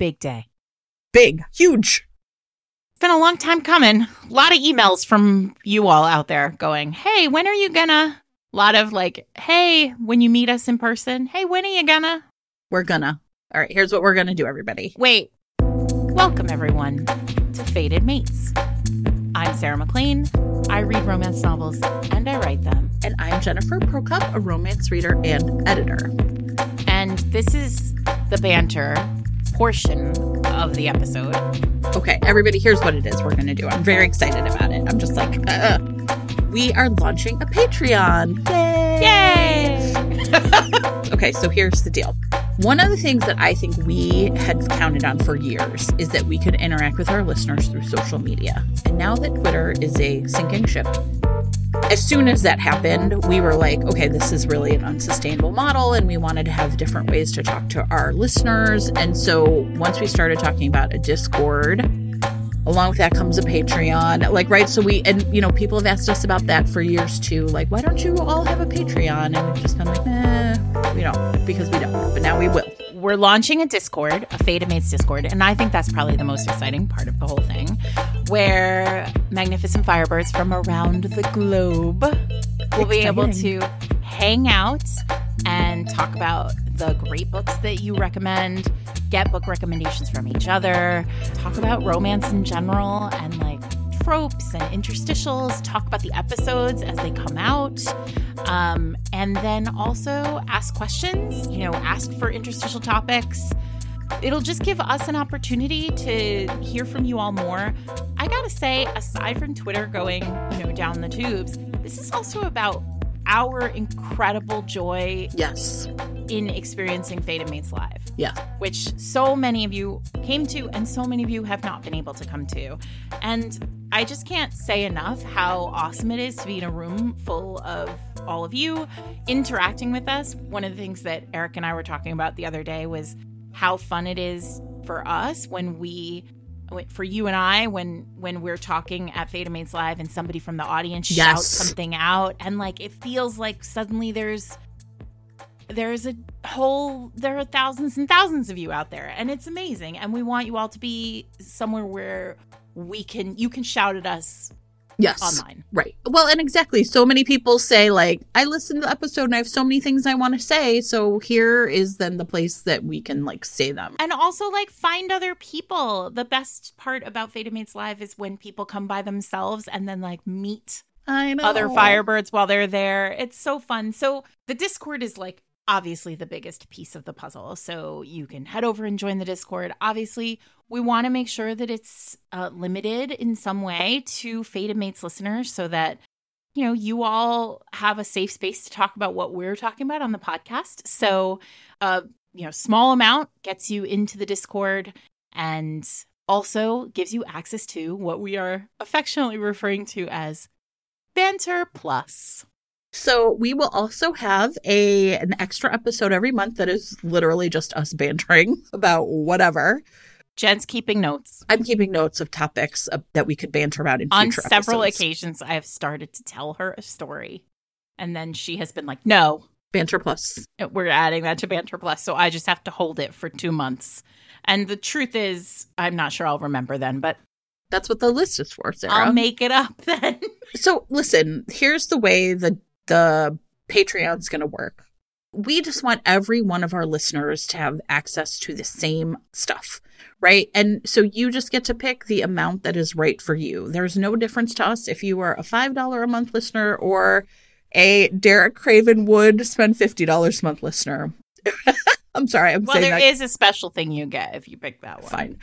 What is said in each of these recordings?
big day. Big, huge. It's been a long time coming. A lot of emails from you all out there going, hey, when are you gonna? A lot of like, hey, when you meet us in person, hey, when are you gonna? We're gonna. All right, here's what we're gonna do, everybody. Wait. Welcome, everyone, to Fated Mates. I'm Sarah MacLean. I read romance novels and I write them. And I'm Jennifer Prokop, a romance reader and editor. And this is the banter portion of the episode. Okay, everybody, here's what it is we're gonna do. I'm very excited about it. I'm just like, uh, we are launching a Patreon. Yay! Okay, so here's the deal. One of the things that I think we had counted on for years is that we could interact with our listeners through social media. And now that Twitter is a sinking ship, as soon as that happened, we were like, okay, this is really an unsustainable model, and we wanted to have different ways to talk to our listeners. And so once we started talking about a Discord, along with that comes a Patreon. Like, right? So we, and you know, people have asked us about that for years too. Like, why don't you all have a Patreon? And we've just been like, eh, we don't, because we don't. But now we will. We're launching a Discord, a Fated Mates Discord, and I think that's probably the most exciting part of the whole thing, where magnificent firebirds from around the globe will be able to hang out and talk about the great books that you recommend, get book recommendations from each other, talk about romance in general and like tropes and interstitials, talk about the episodes as they come out, um, and then also ask questions, you know, ask for interstitial topics. It'll just give us an opportunity to hear from you all more. I gotta say, aside from Twitter going, you know, down the tubes, this is also about our incredible joy Yes. in experiencing Fated Mates Live Yeah. which so many of you came to and so many of you have not been able to come to. And I just can't say enough how awesome it is to be in a room full of all of you interacting with us. One of the things that Eric and I were talking about the other day was how fun it is for us when we for you and I when when we're talking at Fated Mates Live and somebody from the audience shouts something out and like it feels like suddenly there's there's a whole there are thousands and thousands of you out there and it's amazing and we want you all to be somewhere where we can you can shout at us Yes. online Right. Well, and exactly. So many people say, like, I listened to the episode and I have so many things I want to say. So here is then the place that we can, like, say them. and also like find other people the best part about Mates Live is when people come by themselves and then like meet other firebirds while they're there. It's so fun. So the Discord is like obviously the biggest piece of the puzzle. So you can head over and join the Discord. Obviously, we want to make sure that it's uh, limited in some way to Fated Mates listeners so that you know you all have a safe space to talk about what we're talking about on the podcast. So, uh, you know, small amount gets you into the Discord and also gives you access to what we are affectionately referring to as Banter Plus. So we will also have a an extra episode every month that is literally just us bantering about whatever. Jen's keeping notes. I'm keeping notes of topics uh, that we could banter about in On several episodes. occasions, I have started to tell her a story. And then she has been like, no, Banter plus. we're adding that to Banter Plus. So I just have to hold it for two months. And the truth is, I'm not sure I'll remember then, but That's what the list is for, Sarah. I'll make it up then. so listen, here's the way the the Patreon's going to work. We just want every one of our listeners to have access to the same stuff, right? And so you just get to pick the amount that is right for you. There's no difference to us if you are a $5 a month listener or a Derek Craven would spend $50 a month listener. I'm sorry, I'm well, saying there that is a special thing you get if you pick that one. fine.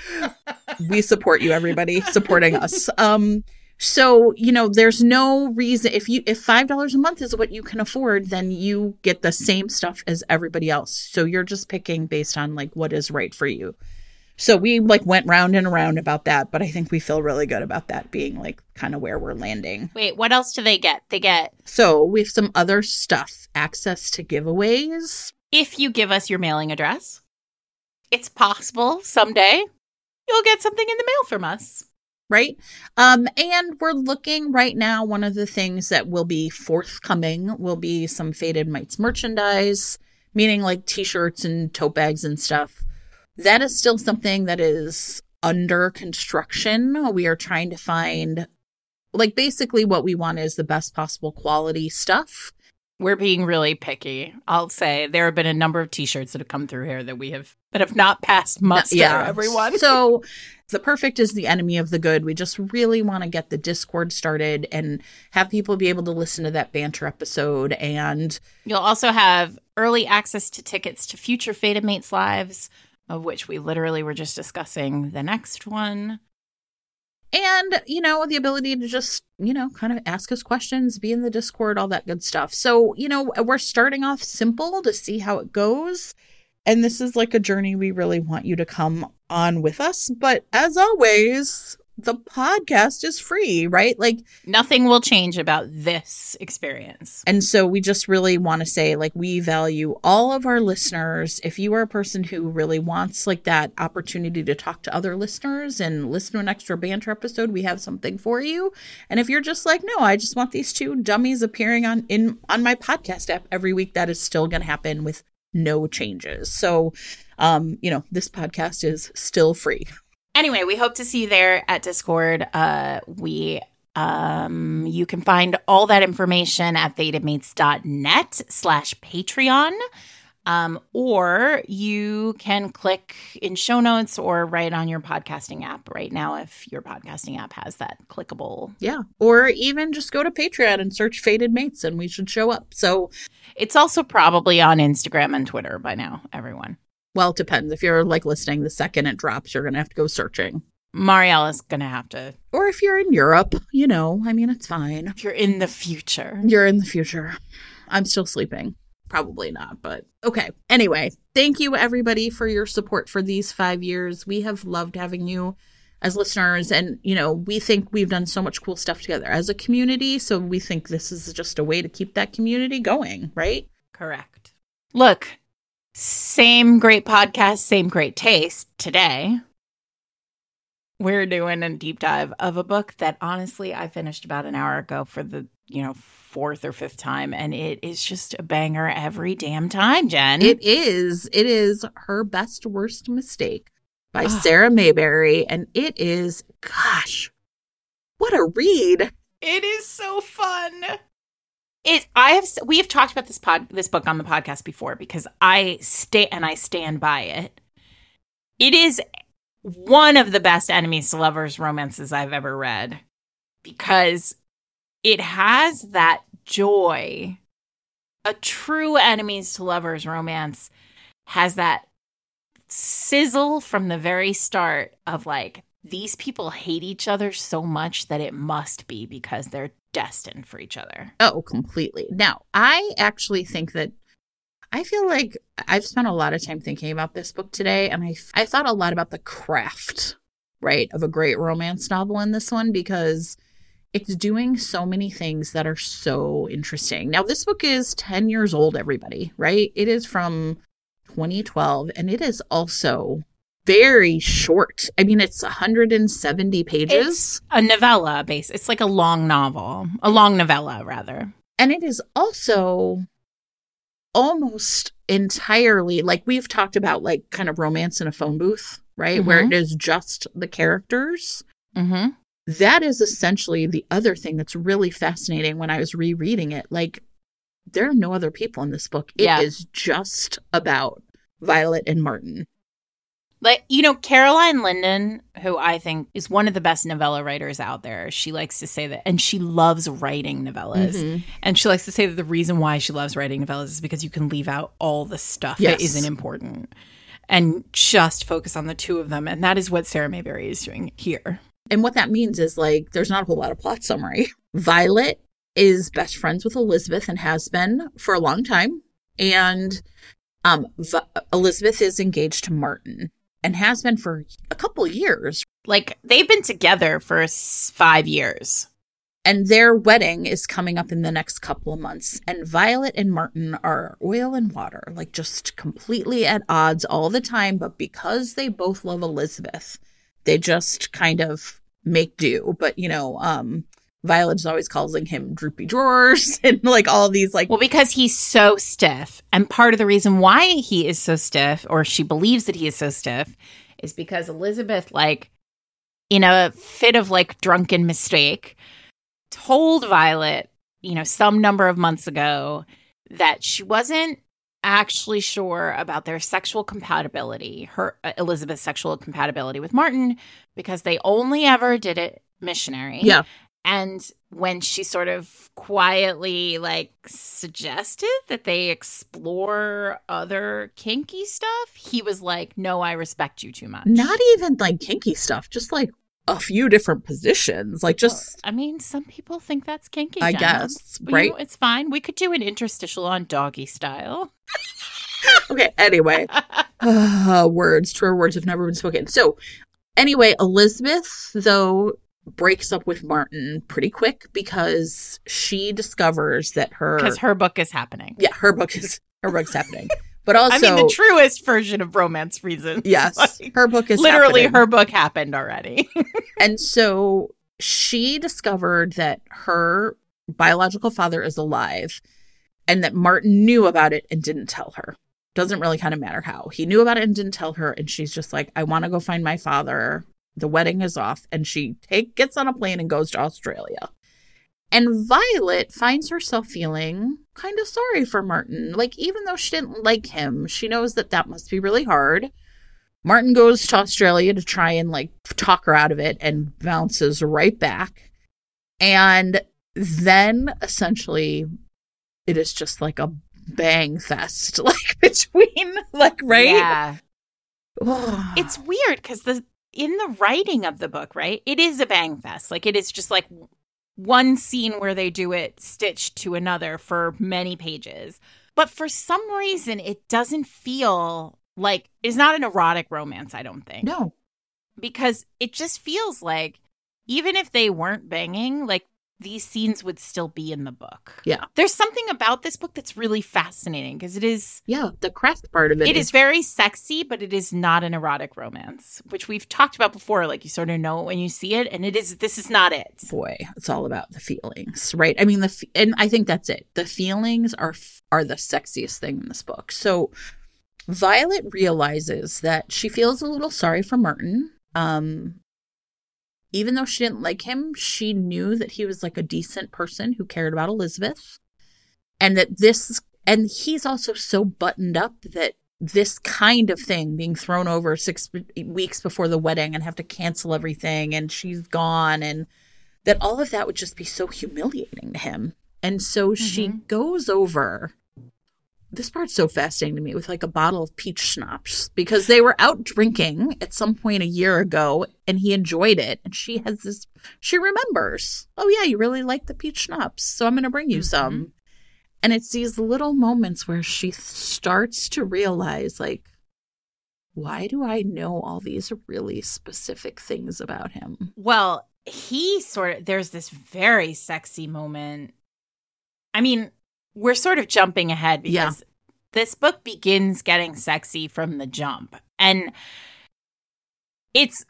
we support you, everybody, supporting us. Um, so you know, there's no reason if you if five dollars a month is what you can afford, then you get the same stuff as everybody else. So you're just picking based on like what is right for you. So we like went round and around about that, but I think we feel really good about that being like kind of where we're landing. Wait, what else do they get? They get So we have some other stuff, access to giveaways. if you give us your mailing address, it's possible someday you'll get something in the mail from us. Right? Um, and we're looking right now. One of the things that will be forthcoming will be some Fated Mates merchandise, meaning like t shirts and tote bags and stuff. that is still something that is under construction. We are trying to find, like, basically what we want is the best possible quality stuff. We're being really picky. I'll say there have been a number of T-shirts that have come through here that we have that have not passed muster. Yeah. everyone. So the perfect is the enemy of the good. We just really want to get the Discord started and have people be able to listen to that banter episode. And You'll also have early access to tickets to future Fated Mates lives, of which we literally were just discussing the next one. and you know the ability to just you know kind of ask us questions be in the discord all that good stuff so you know we're starting off simple to see how it goes and this is like a journey we really want you to come on with us but as always the podcast is free right like Nothing will change about this experience. and so we just really want to say like we value all of our listeners. If you are a person who really wants like that opportunity to talk to other listeners and listen to an extra banter episode, we have something for you. And if you're just like, no, I just want these two dummies appearing on in on my podcast app every week, that is still going to happen with no changes. So um, you know, this podcast is still free. Anyway, we hope to see you there at Discord. Uh, we um, you can find all that information at fatedmates.net slash Patreon. Um, or you can click in show notes or right on your podcasting app right now if your podcasting app has that clickable. Yeah. Or even just go to Patreon and search Fated Mates and we should show up. So It's also probably on Instagram and Twitter by now, everyone. well, it depends. If you're like listening the second it drops, you're gonna have to go searching. Mariella's gonna have to Or if you're in Europe, you know, I mean, it's fine. if you're in the future. You're in the future. I'm still sleeping. Probably not, but okay. Anyway, thank you everybody for your support for these five years. We have loved having you as listeners. And, you know, we think we've done so much cool stuff together as a community. So we think this is just a way to keep that community going, right? Correct. Look, same great podcast, same great taste. Today, we're doing a deep dive of a book that honestly I finished about an hour ago for the, you know, fourth or fifth time. And it is just a banger every damn time, Jen. It is. It is her best worst mistake by Ah. Sarah Mayberry. And it is, gosh, what a read. It is so fun. It I have we have talked about this pod this book on the podcast before because I stay and I stand by it. It is one of the best enemies to lovers romances I've ever read because it has that joy. A true enemies to lovers romance has that sizzle from the very start of like these people hate each other so much that it must be because they're destined for each other. Oh, completely. Now, I actually think that I feel like I've spent a lot of time thinking about this book today, and I I thought a lot about the craft, right, of a great romance novel in this one because it's doing so many things that are so interesting. Now, this book is 10 years old, everybody, right? It is from 2012, and it is also very short. I mean, it's 170 pages. It's a novella base. It's like a long novel, a long novella rather. And it is also almost entirely like we've talked about, like kind of romance in a phone booth, right? Where it is just the characters. Mm-hmm. That is essentially the other thing that's really fascinating when I was rereading it. Like, there are no other people in this book. It is Yeah. just about Violet and Martin. Like you know, Caroline Linden, who I think is one of the best novella writers out there. She likes to say that, and she loves writing novellas. Mhm. And she likes to say that the reason why she loves writing novellas is because you can leave out all the stuff Yes. that isn't important and just focus on the two of them. And that is what Sarah Mayberry is doing here. And what that means is like there's not a whole lot of plot summary. Violet is best friends with Elizabeth and has been for a long time. And um v- Elizabeth is engaged to Martin and has been for a couple years. Like they've been together for s- five years. And their wedding is coming up in the next couple of months. And Violet and Martin are oil and water, like just completely at odds all the time. But because they both love Elizabeth, they just kind of make do. But, you know, um, is always calling him droopy drawers and like all these like Well, because he's so stiff. And part of the reason why he is so stiff, or she believes that he is so stiff, is because Elizabeth, like, in a fit of like drunken mistake, told Violet, you know, some number of months ago that she wasn't actually sure about their sexual compatibility, her uh, Elizabeth's sexual compatibility with Martin, because they only ever did it missionary. Yeah. And when she sort of quietly like suggested that they explore other kinky stuff, he was like, "No, I respect you too much." not even like kinky stuff, just like a few different positions. Like just I mean, some people think that's kinky. I Jenna. guess, But, you right? know, it's fine. We could do an interstitial on doggy style. okay, anyway. Uh, words, truer words have never been spoken. So, anyway, Elizabeth, though, breaks up with Martin pretty quick because she discovers that her, Because her book is happening. yeah, her book is her book's happening, but also, I mean, the truest version of romance reasons. yes, Like, her book is literally, happening. her book happened already. and so she discovered that her biological father is alive, and that Martin knew about it and didn't tell her. Doesn't really kind of matter how. He knew about it and didn't tell her. And she's just like, I want to go find my father. The wedding is off. And she take gets on a plane and goes to Australia. And Violet finds herself feeling kind of sorry for Martin. Like, even though she didn't like him, she knows that that must be really hard. Martin goes to Australia to try and like talk her out of it and bounces right back. And then essentially it is just like a bang fest like between like right Yeah. it's weird because the in the writing of the book, right? It is a bang fest. Like it is just like one scene where they do it stitched to another for many pages. But for some reason, it doesn't feel like it's not an erotic romance. I don't think no because it just feels like even if they weren't banging, like these scenes would still be in the book. Yeah. There's something about this book that's really fascinating because it is yeah the craft part of it it is very sexy, but it is not an erotic romance, which we've talked about before. Like you sort of know it when you see it, and it is. This is not it. boy it's all about the feelings right i mean the and i think that's it the feelings are are the sexiest thing in this book so violet realizes that she feels a little sorry for martin um even though she didn't like him she knew that he was like a decent person who cared about elizabeth and that this and he's also so buttoned up that this kind of thing being thrown over six weeks before the wedding and have to cancel everything and she's gone and that all of that would just be so humiliating to him. And so she mm-hmm. goes over. This part's so fascinating to me with like a bottle of peach schnapps because they were out drinking at some point a year ago and he enjoyed it. And she has this, she remembers, oh, yeah, you really like the peach schnapps. So I'm going to bring you mm-hmm. some. And it's these little moments where she starts to realize, like, why do I know all these really specific things about him? Well, he sort of. There's this very sexy moment. I mean, we're sort of jumping ahead because Yeah. this book begins getting sexy from the jump, and it's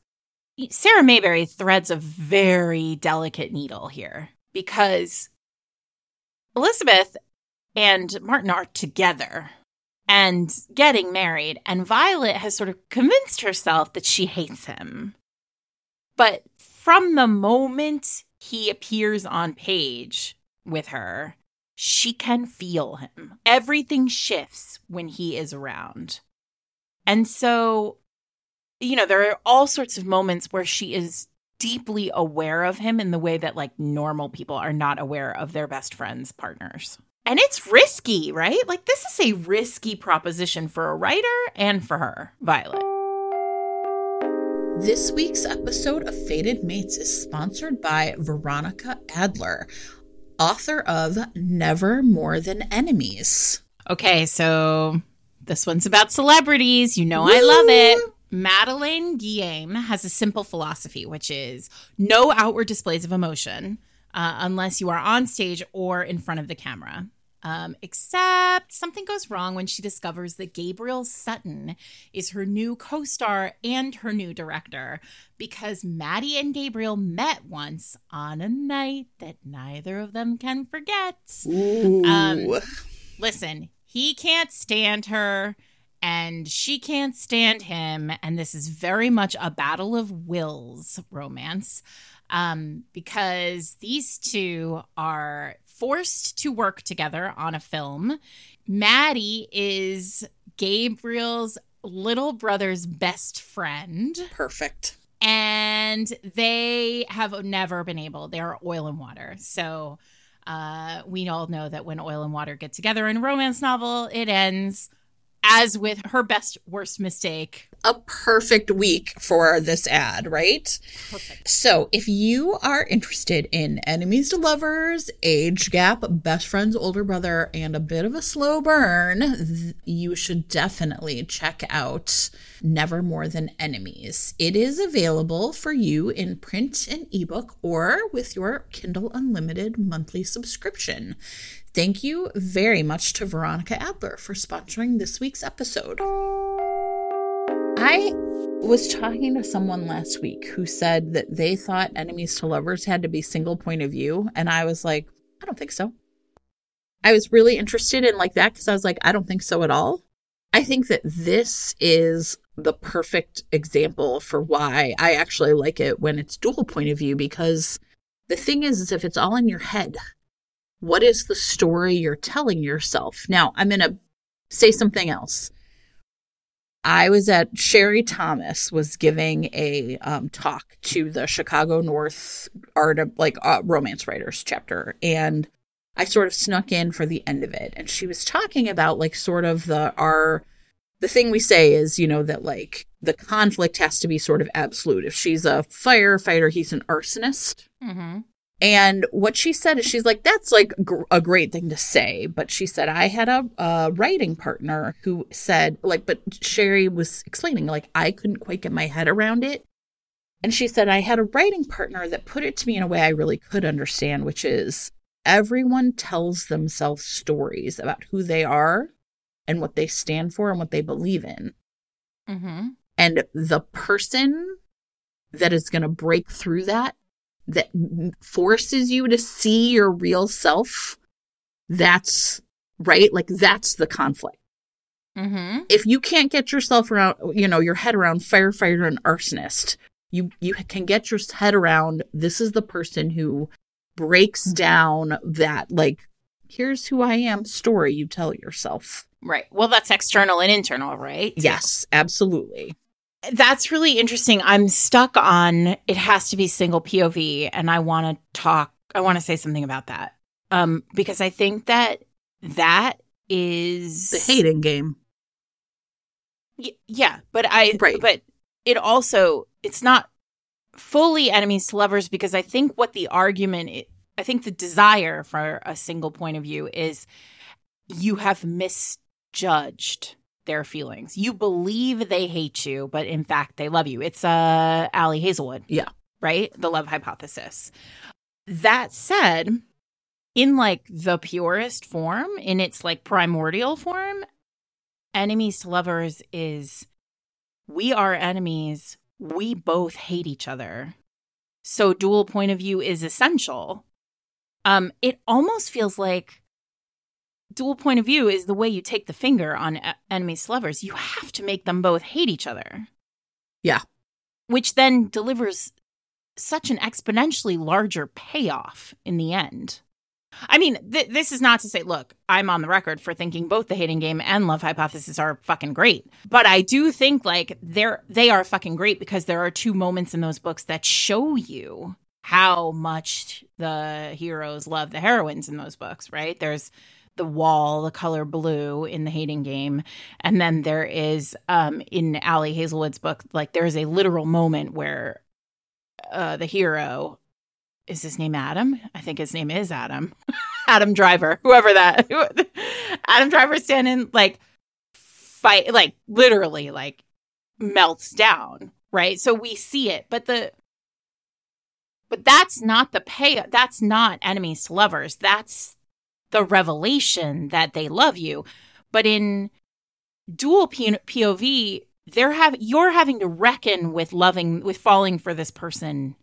Sarah Mayberry threads a very delicate needle here because Elizabeth and Martin are together and getting married, and Violet has sort of convinced herself that she hates him. But from the moment he appears on page with her, she can feel him. Everything shifts when he is around. And so, you know, there are all sorts of moments where she is deeply aware of him in the way that like normal people are not aware of their best friends' partners. And it's risky, right? Like this is a risky proposition for a writer and for her, Violet. This week's episode of Fated Mates is sponsored by Veronica Adler, author of Never More Than Enemies. Okay, so this one's about celebrities. You know I love it. Madeleine Guillaume has a simple philosophy, which is no outward displays of emotion uh, unless you are on stage or in front of the camera. Um, except something goes wrong when she discovers that Gabriel Sutton is her new co star and her new director because Maddie and Gabriel met once on a night that neither of them can forget. Um, listen, he can't stand her and she can't stand him. And this is very much a battle of wills romance um, because these two are forced to work together on a film. Maddie is Gabriel's little brother's best friend. Perfect. And they have never been able, they're oil and water. So uh, we all know that when oil and water get together in a romance novel, it ends as with her best worst mistake. A perfect week for this ad, right? Perfect. So, if you are interested in enemies to lovers, age gap, best friend's older brother, and a bit of a slow burn, you should definitely check out Never More Than Enemies. It is available for you in print and ebook or with your Kindle Unlimited monthly subscription. Thank you very much to Veronica Adler for sponsoring this week's episode. I was talking to someone last week who said that they thought enemies to lovers had to be single point of view. And I was like, I don't think so. I was really interested in like that because I was like, I don't think so at all. I think that this is the perfect example for why I actually like it when it's dual point of view because the thing is, is if it's all in your head, what is the story you're telling yourself? Now, I'm going to say something else. I was at Sherry Thomas was giving a um, talk to the Chicago North art of like uh, romance writers chapter, and I sort of snuck in for the end of it, and she was talking about like sort of the our the thing we say is you know that like the conflict has to be sort of absolute. If she's a firefighter, he's an arsonist. Mm-hmm. And what she said is, she's like, that's like gr- a great thing to say. But she said, I had a, a writing partner who said, like, but Sherry was explaining, like, I couldn't quite get my head around it. And she said, I had a writing partner that put it to me in a way I really could understand, which is everyone tells themselves stories about who they are and what they stand for and what they believe in. Mm-hmm. And the person that is going to break through that that forces you to see your real self, that's right. Like that's the conflict. Mm-hmm. If you can't get yourself around, you know, your head around firefighter and arsonist, you you can get your head around. This is the person who breaks down that like, here's who I am story you tell yourself. Right. Well, that's external and internal, right? Yes, absolutely. That's really interesting. I'm stuck on it has to be single POV, and I want to talk. I want to say something about that, um, because I think that that is The hating game. Y- yeah, but I Right. but it also it's not fully enemies to lovers because I think what the argument i I think the desire for a single point of view is you have misjudged their feelings. You believe they hate you, but in fact they love you. It's uh Ali Hazelwood. Yeah. Right? The love hypothesis. That said, in like the purest form, in its like primordial form, enemies to lovers is we are enemies. We both hate each other. So dual point of view is essential. Um, it almost feels like dual point of view is the way you take the finger on e- enemies to lovers. You have to make them both hate each other. Yeah. Which then delivers such an exponentially larger payoff in the end. I mean, th- this is not to say, look, I'm on the record for thinking both the hating game and love hypothesis are fucking great. But I do think like they're they are fucking great because there are two moments in those books that show you how much the heroes love the heroines in those books, right? There's the wall, the color blue in the hating game. And then there is um in Ali Hazelwood's book, like there is a literal moment where uh the hero is his name Adam? I think his name is Adam. Adam Driver, whoever that Adam Driver standing like fight like literally like melts down, right? So we see it, but the but that's not the pay that's not enemies to lovers. That's the revelation that they love you. But in dual POV, they're have you're having to reckon with loving with falling for this person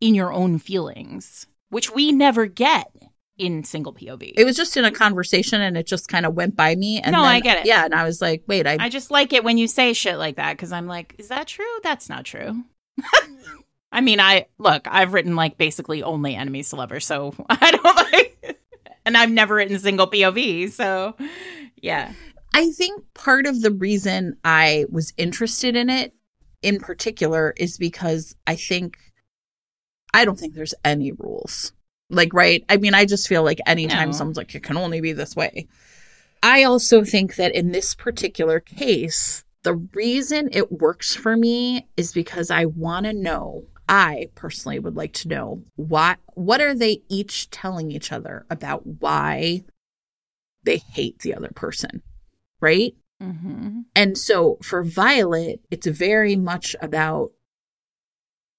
in your own feelings, which we never get in single POV. It was just in a conversation and it just kind of went by me. And No, then- I get it. Yeah, and I was like, wait, I, I just like it when you say shit like that because I'm like, is that true? That's not true. I mean, I look, I've written like basically only enemies to lovers, so I don't like, and I've never written single POV, so yeah. I think part of the reason I was interested in it in particular is because I think I don't think there's any rules. Like, right? I mean, I just feel like anytime No. someone's like, it can only be this way. I also think that in this particular case, the reason it works for me is because I want to know. I personally would like to know what what are they each telling each other about why they hate the other person, right? Mm-hmm. And so for Violet, it's very much about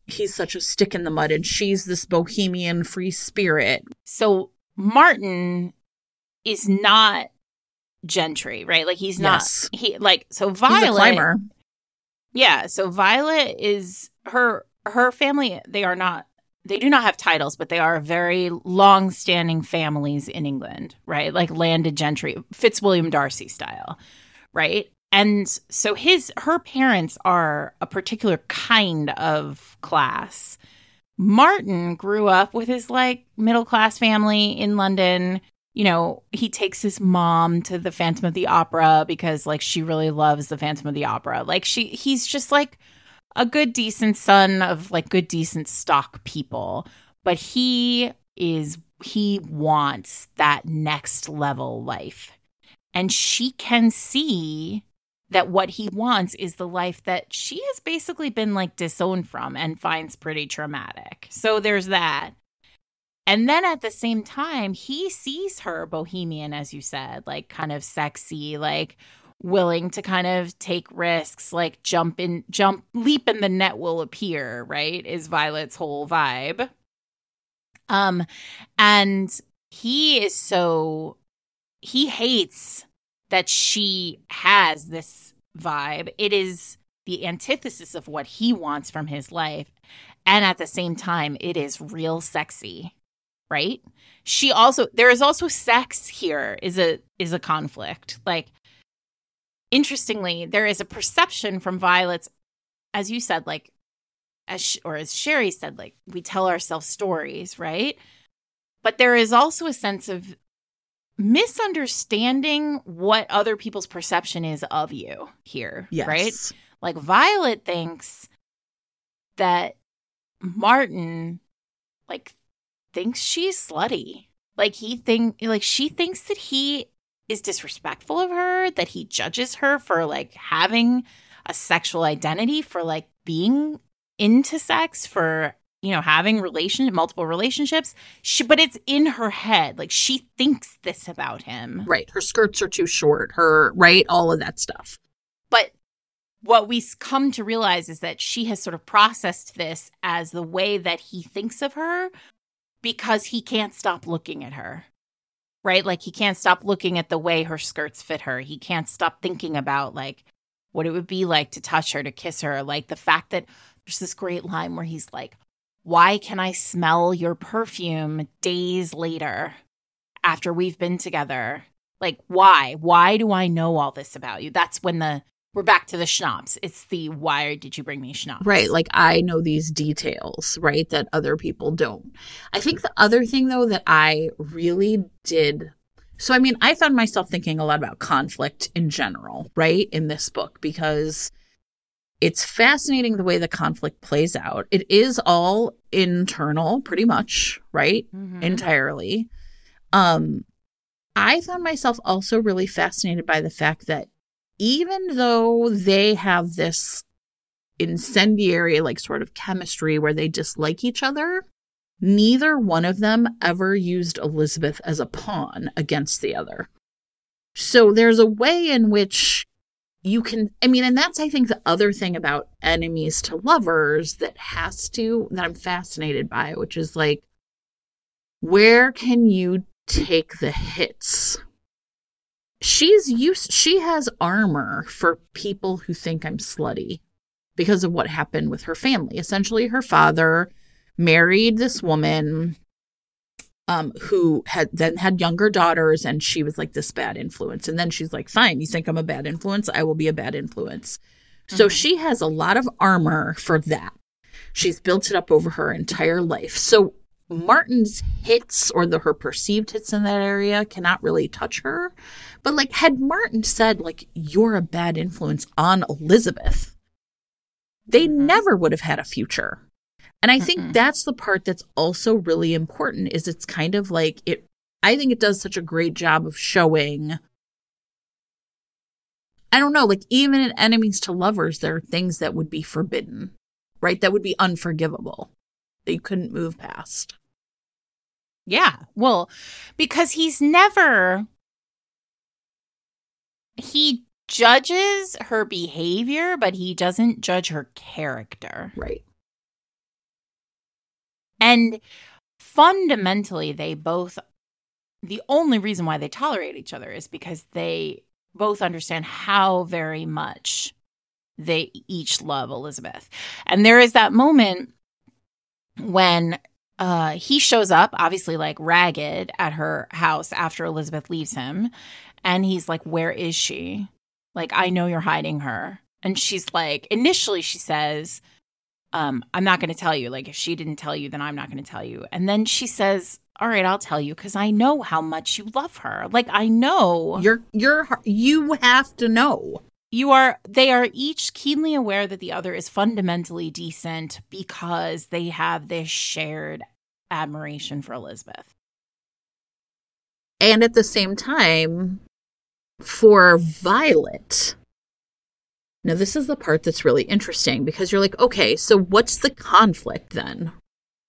he's such a stick in the mud and she's this bohemian free spirit. So Martin is not gentry, right? Like he's Yes. not he like so Violet. a climber. Yeah, so Violet is her her family they are not they do not have titles, but they are very long-standing families in England, right? Like landed gentry, Fitzwilliam Darcy style, right? And so his her parents are a particular kind of class. Martin grew up with his like middle class family in London. You know, he takes his mom to the Phantom of the Opera because like she really loves the Phantom of the Opera. Like she he's just like a good decent son of like good decent stock people, but he is he wants that next level life. And she can see that what he wants is the life that she has basically been like disowned from and finds pretty traumatic. So there's that. And then at the same time, he sees her bohemian, as you said, like kind of sexy, like willing to kind of take risks, like jump in, jump, leap and the net will appear, right? Is Violet's whole vibe. Um, and he is so, he hates that she has this vibe. It is the antithesis of what he wants from his life. And at the same time, it is real sexy, right? She also there is also sex here is a is a conflict. Like interestingly, there is a perception from Violet's as you said like as sh- or as Sherry said like we tell ourselves stories, right? But there is also a sense of misunderstanding what other people's perception is of you here, Yes. right? Like Violet thinks that Martin like thinks she's slutty. Like he think like she thinks that he is disrespectful of her, that he judges her for like having a sexual identity, for like being into sex, for you know having relation multiple relationships. She, but it's in her head. Like she thinks this about him. Right. Her skirts are too short. Her, right? All of that stuff. But what we come to realize is that she has sort of processed this as the way that he thinks of her because he can't stop looking at her. Right? Like he can't stop looking at the way her skirts fit her. He can't stop thinking about like what it would be like to touch her, to kiss her. Like the fact that there's this great line where he's like, Why can I smell your perfume days later after we've been together? Like, why? Why do I know all this about you? That's when the we're back to the schnapps. It's the why did you bring me schnapps? Right. Like I know these details, right? That other people don't. I think the other thing, though, that I really did. So, I mean, I found myself thinking a lot about conflict in general, right? In this book, because it's fascinating the way the conflict plays out. It is all internal, pretty much, right? Mhm. entirely. Um, I found myself also really fascinated by the fact that even though they have this incendiary, like sort of chemistry where they dislike each other, neither one of them ever used Elizabeth as a pawn against the other. So there's a way in which you can, I mean, and that's, I think, the other thing about enemies to lovers that has to, that I'm fascinated by, which is like, where can you take the hits. She's used she has armor for people who think I'm slutty because of what happened with her family. Essentially her father married this woman um, who had then had younger daughters, and she was like this bad influence. And then she's like, "Fine, you think I'm a bad influence? I will be a bad influence." So Mhm. she has a lot of armor for that. She's built it up over her entire life. So Martin's hits or the her perceived hits in that area cannot really touch her. But like had Martin said like you're a bad influence on Elizabeth, they Mhm. never would have had a future. And I think Mm-mm. that's the part that's also really important is it's kind of like it I think it does such a great job of showing I don't know, like even in enemies to lovers there are things that would be forbidden, right? That would be unforgivable. That you couldn't move past. Yeah. Well, because he's never he judges her behavior, but he doesn't judge her character. Right. And fundamentally, they both, the only reason why they tolerate each other is because they both understand how very much they each love Elizabeth. And there is that moment when uh, he shows up, obviously like ragged at her house after Elizabeth leaves him. And he's like, Where is she? Like, I know you're hiding her. And she's like, initially, she says, um, I'm not going to tell you. Like, if she didn't tell you, then I'm not going to tell you. And then she says, All right, I'll tell you because I know how much you love her. Like, I know You're you're you have to know. you are, they are each keenly aware that the other is fundamentally decent because they have this shared admiration for Elizabeth. And at the same time, for Violet, now this is the part that's really interesting because you're like, okay, so what's the conflict then?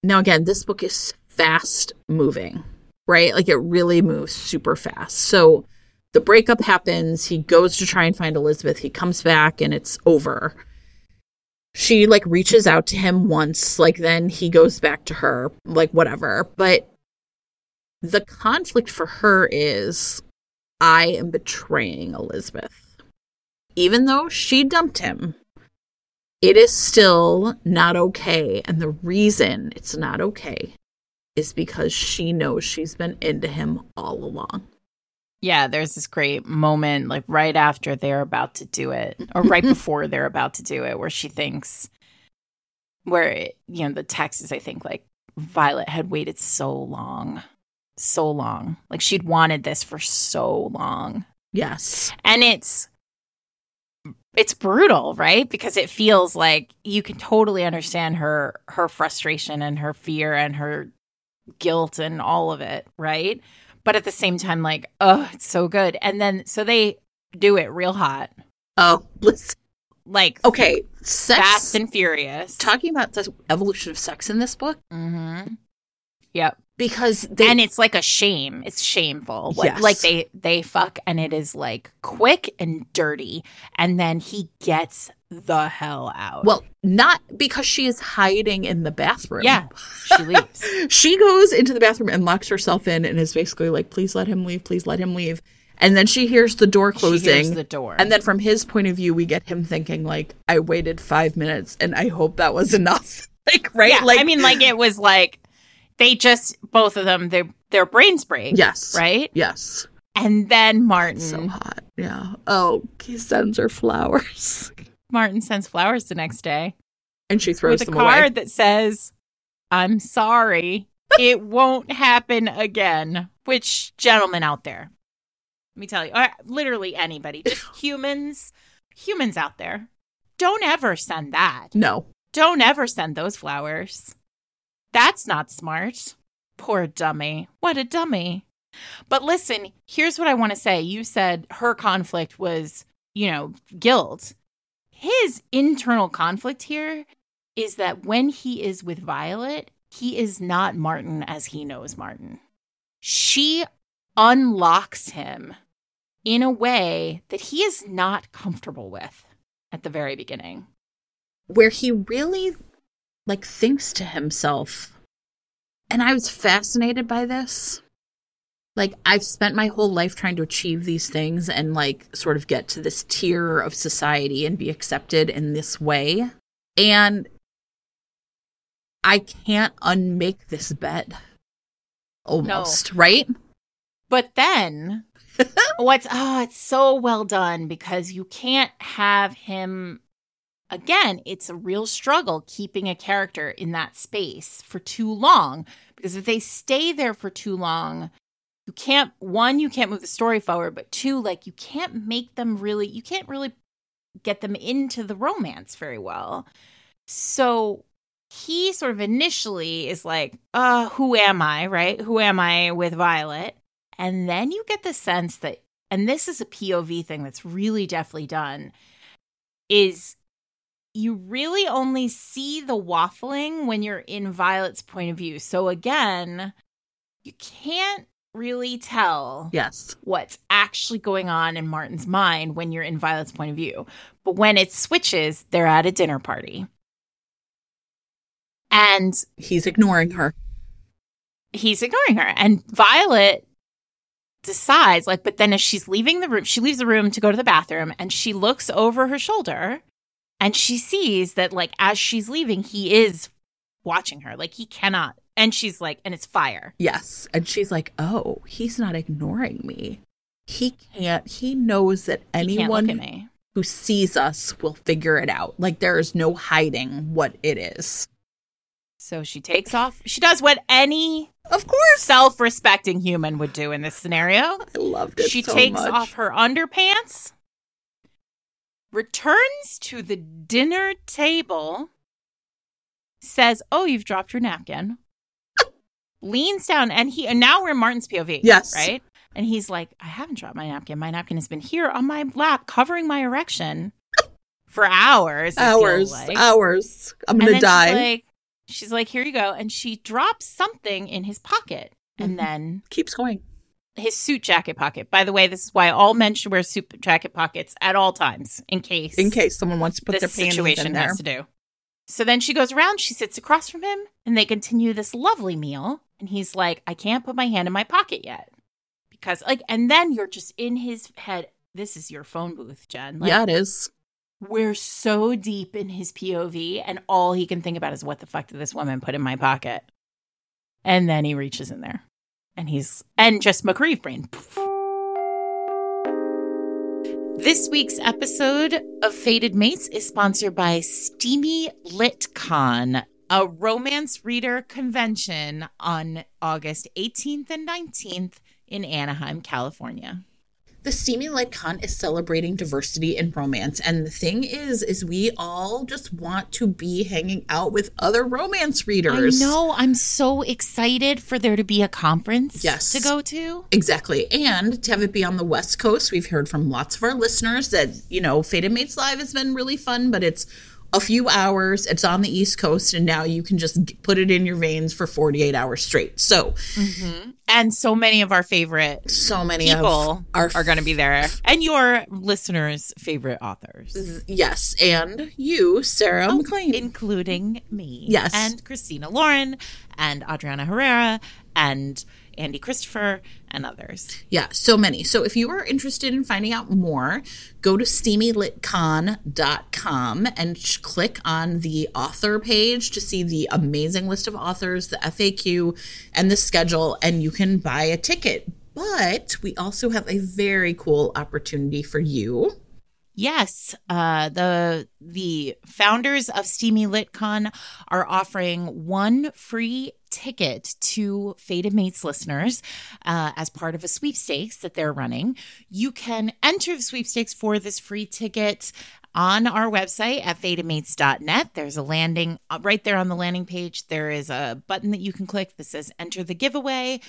Now, again, this book is fast moving, right? Like it really moves super fast. So the breakup happens. He goes to try and find Elizabeth. He comes back and it's over. She like reaches out to him once, like then he goes back to her, like whatever. But the conflict for her is I am betraying Elizabeth. Even though she dumped him, it is still not okay. And the reason it's not okay is because she knows she's been into him all along. Yeah, there's this great moment, like right after they're about to do it, or right before they're about to do it, where she thinks, where, it, you know, the text is, I think, like, Violet had waited so long, so long. Like, she'd wanted this for so long. Yes. And it's, it's brutal, right? Because it feels like you can totally understand her her frustration and her fear and her guilt and all of it, right? But at the same time, like, oh, it's so good. And then so they do it real hot, Oh, listen. like Okay. Sex. fast and furious. talking about the evolution of sex in this book mm-hmm. Yep. Because they and it's like a shame. It's shameful. Like, Yes. like they they fuck and it is like quick and dirty. And then he gets the hell out. well not because she is hiding in the bathroom. yeah, she leaves. she goes into the bathroom and locks herself in and is basically like, please let him leave, please let him leave. And then she hears the door She closing. hears the door. and then from his point of view, we get him thinking like, I waited five minutes and I hope that was enough. like, right? Yeah, like, I mean, like it was like they just both of them their their brains break. yes. right. Yes. And then Martin So hot. Yeah. Oh, he sends her flowers. Martin sends flowers the next day And she throws with a card away. that says, "I'm sorry, it won't happen again." Which gentlemen out there, let me tell you, or literally anybody, just humans, humans out there, don't ever send that. No. Don't ever send those flowers. That's not smart. Poor dummy. What a dummy. But listen, here's what I want to say. You said her conflict was, you know, guilt. His internal conflict here is that when he is with Violet, he is not Martin as he knows Martin. She unlocks him in a way that he is not comfortable with at the very beginning. Where he really like thinks to himself. And I was fascinated by this. like I've spent my whole life trying to achieve these things and like sort of get to this tier of society and be accepted in this way. And I can't unmake this bed. Almost, no. right? But then what's oh, it's so well done because you can't have him again, it's a real struggle keeping a character in that space for too long because if they stay there for too long, you can't one you can't move the story forward but two like you can't make them really you can't really get them into the romance very well. So he sort of initially is like uh who am i? Right? Who am i with violet? And then you get the sense that and this is a pov thing that's really deftly done is you really only see the waffling when you're in violet's point of view so again you can't really tell yes what's actually going on in Martin's mind when you're in Violet's point of view. But when it switches, they're at a dinner party. And he's ignoring her. He's ignoring her. And Violet decides like but then as she's leaving the room, she leaves the room to go to the bathroom and she looks over her shoulder and she sees that like as she's leaving he is watching her. Like he cannot and she's like, and it's fire. Yes. And she's like, oh, he's not ignoring me. He can't, he knows that anyone who sees us will figure it out. Like there is no hiding what it is. So she takes off. She does what any of course self-respecting human would do in this scenario. I loved it. She so takes much. off her underpants, returns to the dinner table, says, "Oh, you've dropped your napkin." leans down and he and now we're in Martin's POV. Yes. Right? And he's like, I haven't dropped my napkin. My napkin has been here on my lap, covering my erection for hours. Hours. Like. Hours. I'm gonna die. She's like, she's like, here you go. And she drops something in his pocket and mm-hmm. then keeps going. His suit jacket pocket. By the way, this is why all men should wear suit jacket pockets at all times, in case in case someone wants to put their situation in there. has to do. So then she goes around, she sits across from him, and they continue this lovely meal. And he's like, I can't put my hand in my pocket yet. Because, like, and then you're just in his head. This is your phone booth, Jen. Like, yeah, it is. We're so deep in his POV, and all he can think about is what the fuck did this woman put in my pocket? And then he reaches in there. And he's, and just McCreeve brain. This week's episode of Fated Mates is sponsored by Steamy LitCon, a romance reader convention on August 18th and 19th in Anaheim, California. The Steamy LitCon is celebrating diversity in romance. And the thing is, is we all just want to be hanging out with other romance readers. I know. I'm so excited for there to be a conference yes, to go to. Exactly. And to have it be on the West Coast, we've heard from lots of our listeners that, you know, Fated Mates Live has been really fun, but it's a few hours. It's on the East Coast, and now you can just put it in your veins for 48 hours straight. So, mm-hmm. and so many of our favorite, so many people are, are going to be there, and your listeners' favorite authors. Yes, and you, Sarah oh, MacLean, including me. Yes, and Christina Lauren, and Adriana Herrera, and Andie Christopher, and others. Yeah, so many. So if you are interested in finding out more, go to steamylitcon.com and click on the author page to see the amazing list of authors, the FAQ, and the schedule, and you can buy a ticket. But we also have a very cool opportunity for you. Yes, uh, the the founders of Steamy LitCon are offering one free ticket to Fated Mates listeners uh, as part of a sweepstakes that they're running. You can enter the sweepstakes for this free ticket on our website at fatedmates.net. There's a landing uh, right there on the landing page. There is a button that you can click that says enter the giveaway.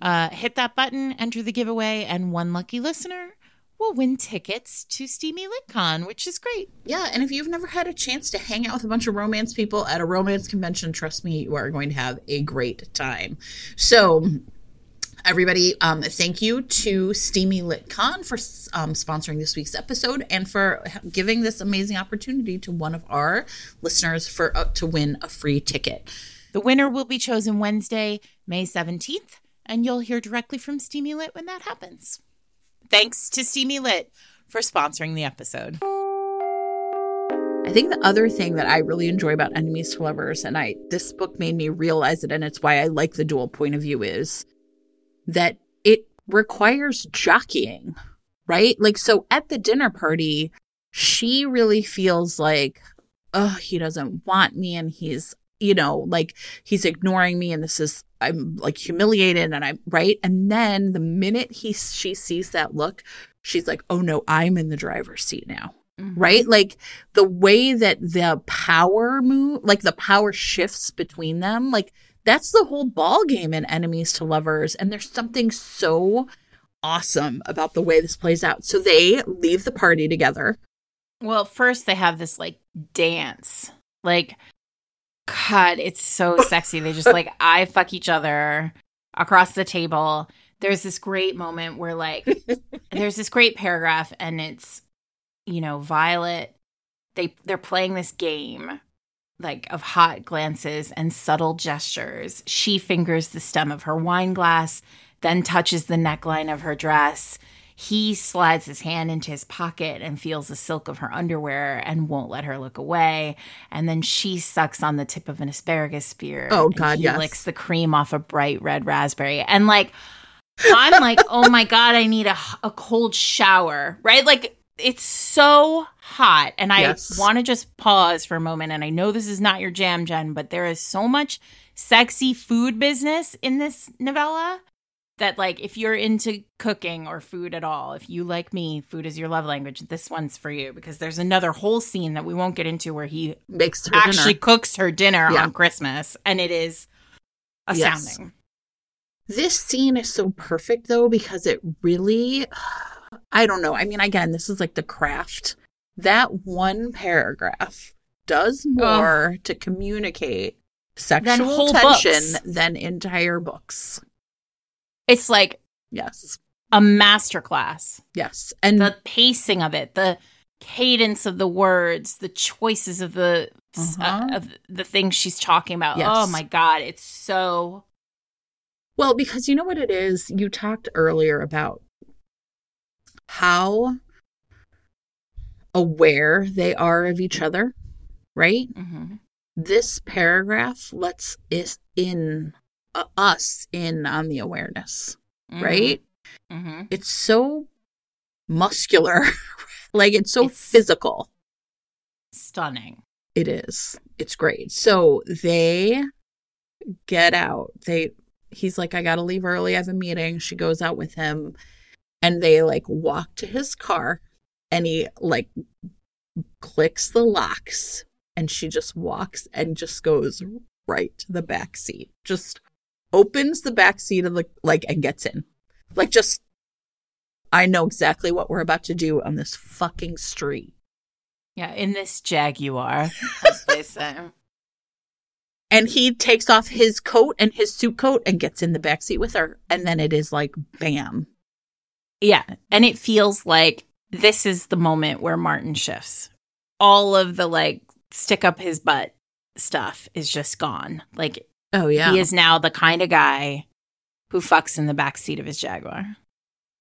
Uh, hit that button, enter the giveaway, and one lucky listener will win tickets to Steamy LitCon, which is great. Yeah, and if you've never had a chance to hang out with a bunch of romance people at a romance convention, trust me, you are going to have a great time. So, everybody, um, thank you to Steamy LitCon for um, sponsoring this week's episode and for giving this amazing opportunity to one of our listeners for uh, to win a free ticket. The winner will be chosen Wednesday, May 17th and you'll hear directly from Steamy Lit when that happens. Thanks to Steamy Lit for sponsoring the episode. I think the other thing that I really enjoy about Enemies to Lovers, and I this book made me realize it, and it's why I like the dual point of view, is that it requires jockeying, right? Like, so at the dinner party, she really feels like, oh, he doesn't want me, and he's, you know, like he's ignoring me, and this is I'm like humiliated, and I'm right. And then the minute he she sees that look, she's like, oh no, I'm in the driver's seat now Mm-hmm. right? Like the way that the power move, like the power shifts between them, like that's the whole ball game in Enemies to Lovers. And there's something so awesome about the way this plays out. So they leave the party together. Well, first they have this like dance. Like, God, it's so sexy. They just like I fuck each other across the table. There's this great moment where like there's this great paragraph and it's you know, Violet they they're playing this game like of hot glances and subtle gestures. She fingers the stem of her wine glass, then touches the neckline of her dress. He slides his hand into his pocket and feels the silk of her underwear and won't let her look away. And then she sucks on the tip of an asparagus spear. Oh, and God, he yes. licks the cream off a bright red raspberry. And like, I'm like, oh my God, I need a, a cold shower, right? Like, it's so hot. And I Yes. want to just pause for a moment. And I know this is not your jam, Jen, but there is so much sexy food business in this novella that, like, if you're into cooking or food at all, if you like me, food is your love language, this one's for you because there's another whole scene that we won't get into where he Makes her actually dinner. cooks her dinner Yeah. on Christmas. And it is Yes. astounding. This scene is so perfect though because it really I don't know. I mean again, this is like the craft. That one paragraph does more to communicate sexual tension books. than entire books. It's like Yes. a masterclass. Yes. And the pacing of it, the cadence of the words, the choices of the Uh-huh. uh, of the things she's talking about. Yes. Oh my god, it's so well, because you know what it is? You talked earlier about how aware they are of each other, right? mhm. this paragraph lets is in uh, us in on the awareness Mhm. right? Mhm. it's so muscular like it's so It's- physical. Stunning. it is. It's great. So they get out. They he's like i gotta leave early i have a meeting. She goes out with him and they like walk to his car and he like clicks the locks and she just walks and just goes right to the back seat. Just opens the back seat of the like and gets in like just i know exactly what we're about to do on this fucking street Yeah, in this Jaguar, as they say. and he takes off his coat and his suit coat and gets in the back seat with her and then it is like bam Yeah, and it feels like this is the moment where Martin shifts. All of the like stick up his butt stuff is just gone. Like oh yeah he is now the kind of guy who fucks in the back seat of his Jaguar.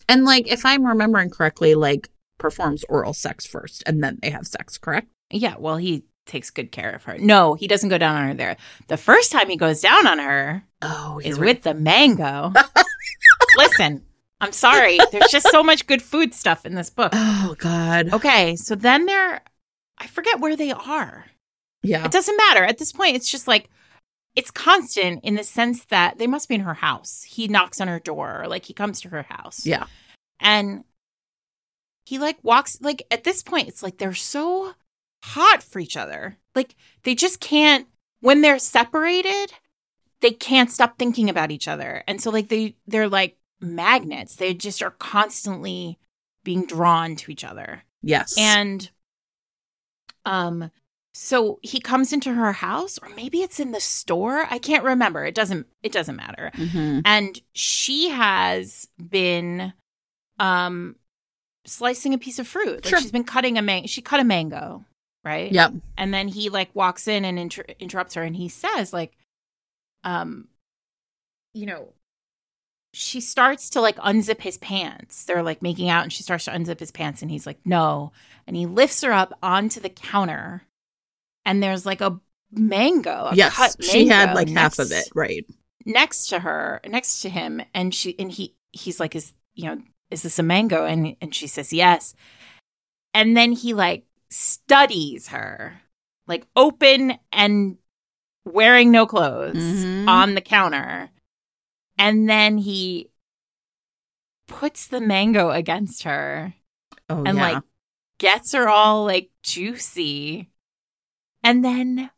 and like if i'm remembering correctly like performs oral sex first and then they have sex correct Yeah, well, he takes good care of her. No, he doesn't go down on her there. The first time he goes down on her oh is right. with the mango. Listen, I'm sorry. There's just so much good food stuff in this book. oh god Okay, so then they're, I forget where they are. yeah It doesn't matter. At this point, it's just like, it's constant in the sense that they must be in her house. He knocks on her door, like he comes to her house. yeah And he like walks, like at this point, it's like they're so hot for each other. Like they just can't, when they're separated, they can't stop thinking about each other. And so like they, they're like magnets. They just are constantly being drawn to each other. yes And um so he comes into her house or maybe it's in the store. I can't remember. It doesn't it doesn't matter. Mhm. And she has been um slicing a piece of fruit. Like she's been cutting a man she cut a mango, right? yep And then he like walks in and inter- interrupts her and he says like um you know she starts to like unzip his pants. They're like making out and she starts to unzip his pants and he's like, "No." And he lifts her up onto the counter. And there's like a mango. A yes, cut she had mango like half of it, right? next to her, next to him, and she and he he's like, "Is you know, is this a mango?" And and she says, "Yes." And then he like studies her, like open and wearing no clothes Mhm. on the counter, and then he puts the mango against her Oh and yeah. like gets her all like juicy and then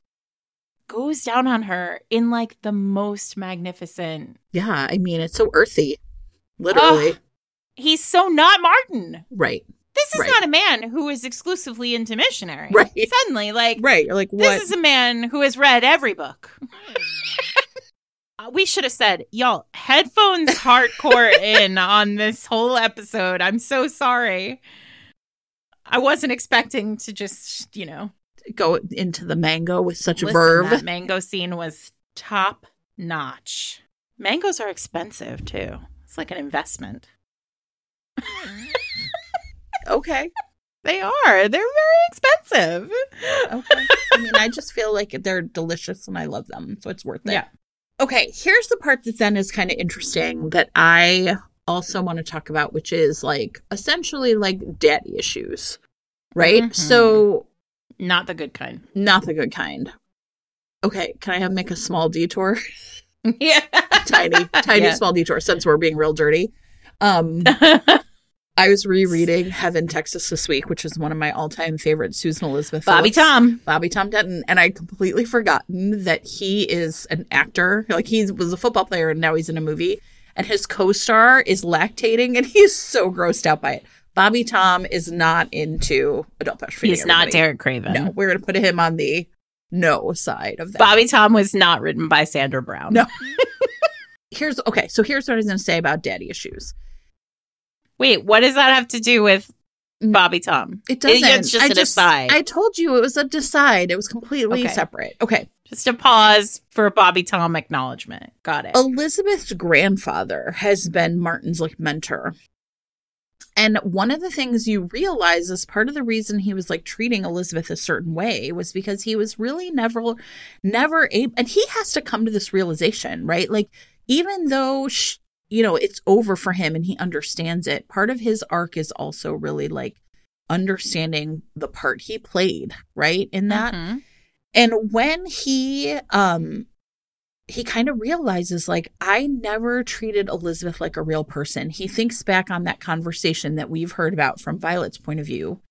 goes down on her in like the most magnificent yeah, I mean it's so earthy. Literally. Ugh. he's so not martin Right. this is Right. not a man who is exclusively into missionary Right. suddenly like Right. You're like this is a man who has read every book Uh, we should have said y'all headphones hardcore in on this whole episode i'm so sorry i wasn't expecting to just you know Go into the mango with such Listen, verve. That mango scene was top notch. Mangoes are expensive too. It's like an investment. Okay. They are. They're very expensive. Okay. I mean, I just feel like they're delicious and I love them, so it's worth it. Yeah. Okay, here's the part that then is kind of interesting that I also want to talk about, which is like essentially like daddy issues, right? Mhm. So, Not the good kind. not the good kind. Okay, can I have make a small detour? yeah. tiny, tiny, Yeah. small detour since we're being real dirty. Um, I was rereading Heaven, Texas this week, which is one of my all-time favorite Susan Elizabeth. Bobby Phillips. Tom. Bobby Tom Denton, and I'd completely forgotten that he is an actor. Like he was a football player, and now he's in a movie. And his co-star is lactating, and he's so grossed out by it. Bobby Tom is not into adult pedophily. He's not everybody. Derek Craven. No, we're gonna put him on the no side of that. Bobby Tom was not written by Sandra Brown. No. Here's okay. So here's what I was gonna say about daddy issues. Wait, what does that have to do with Mm. Bobby Tom? It doesn't. It's just I an aside. I told you it was a decide. It was completely Okay. separate. Okay. Just a pause for Bobby Tom acknowledgement. Got it. Elizabeth's grandfather has been Martin's like mentor. And one of the things you realize is part of the reason he was like treating Elizabeth a certain way was because he was really never, never able, and he has to come to this realization, right? Like, even though, sh- you know, it's over for him and he understands it, part of his arc is also really like understanding the part he played, right? In that. Mhm. And when he um he kind of realizes like I never treated Elizabeth like a real person. He thinks back on that conversation that we've heard about from Violet's point of view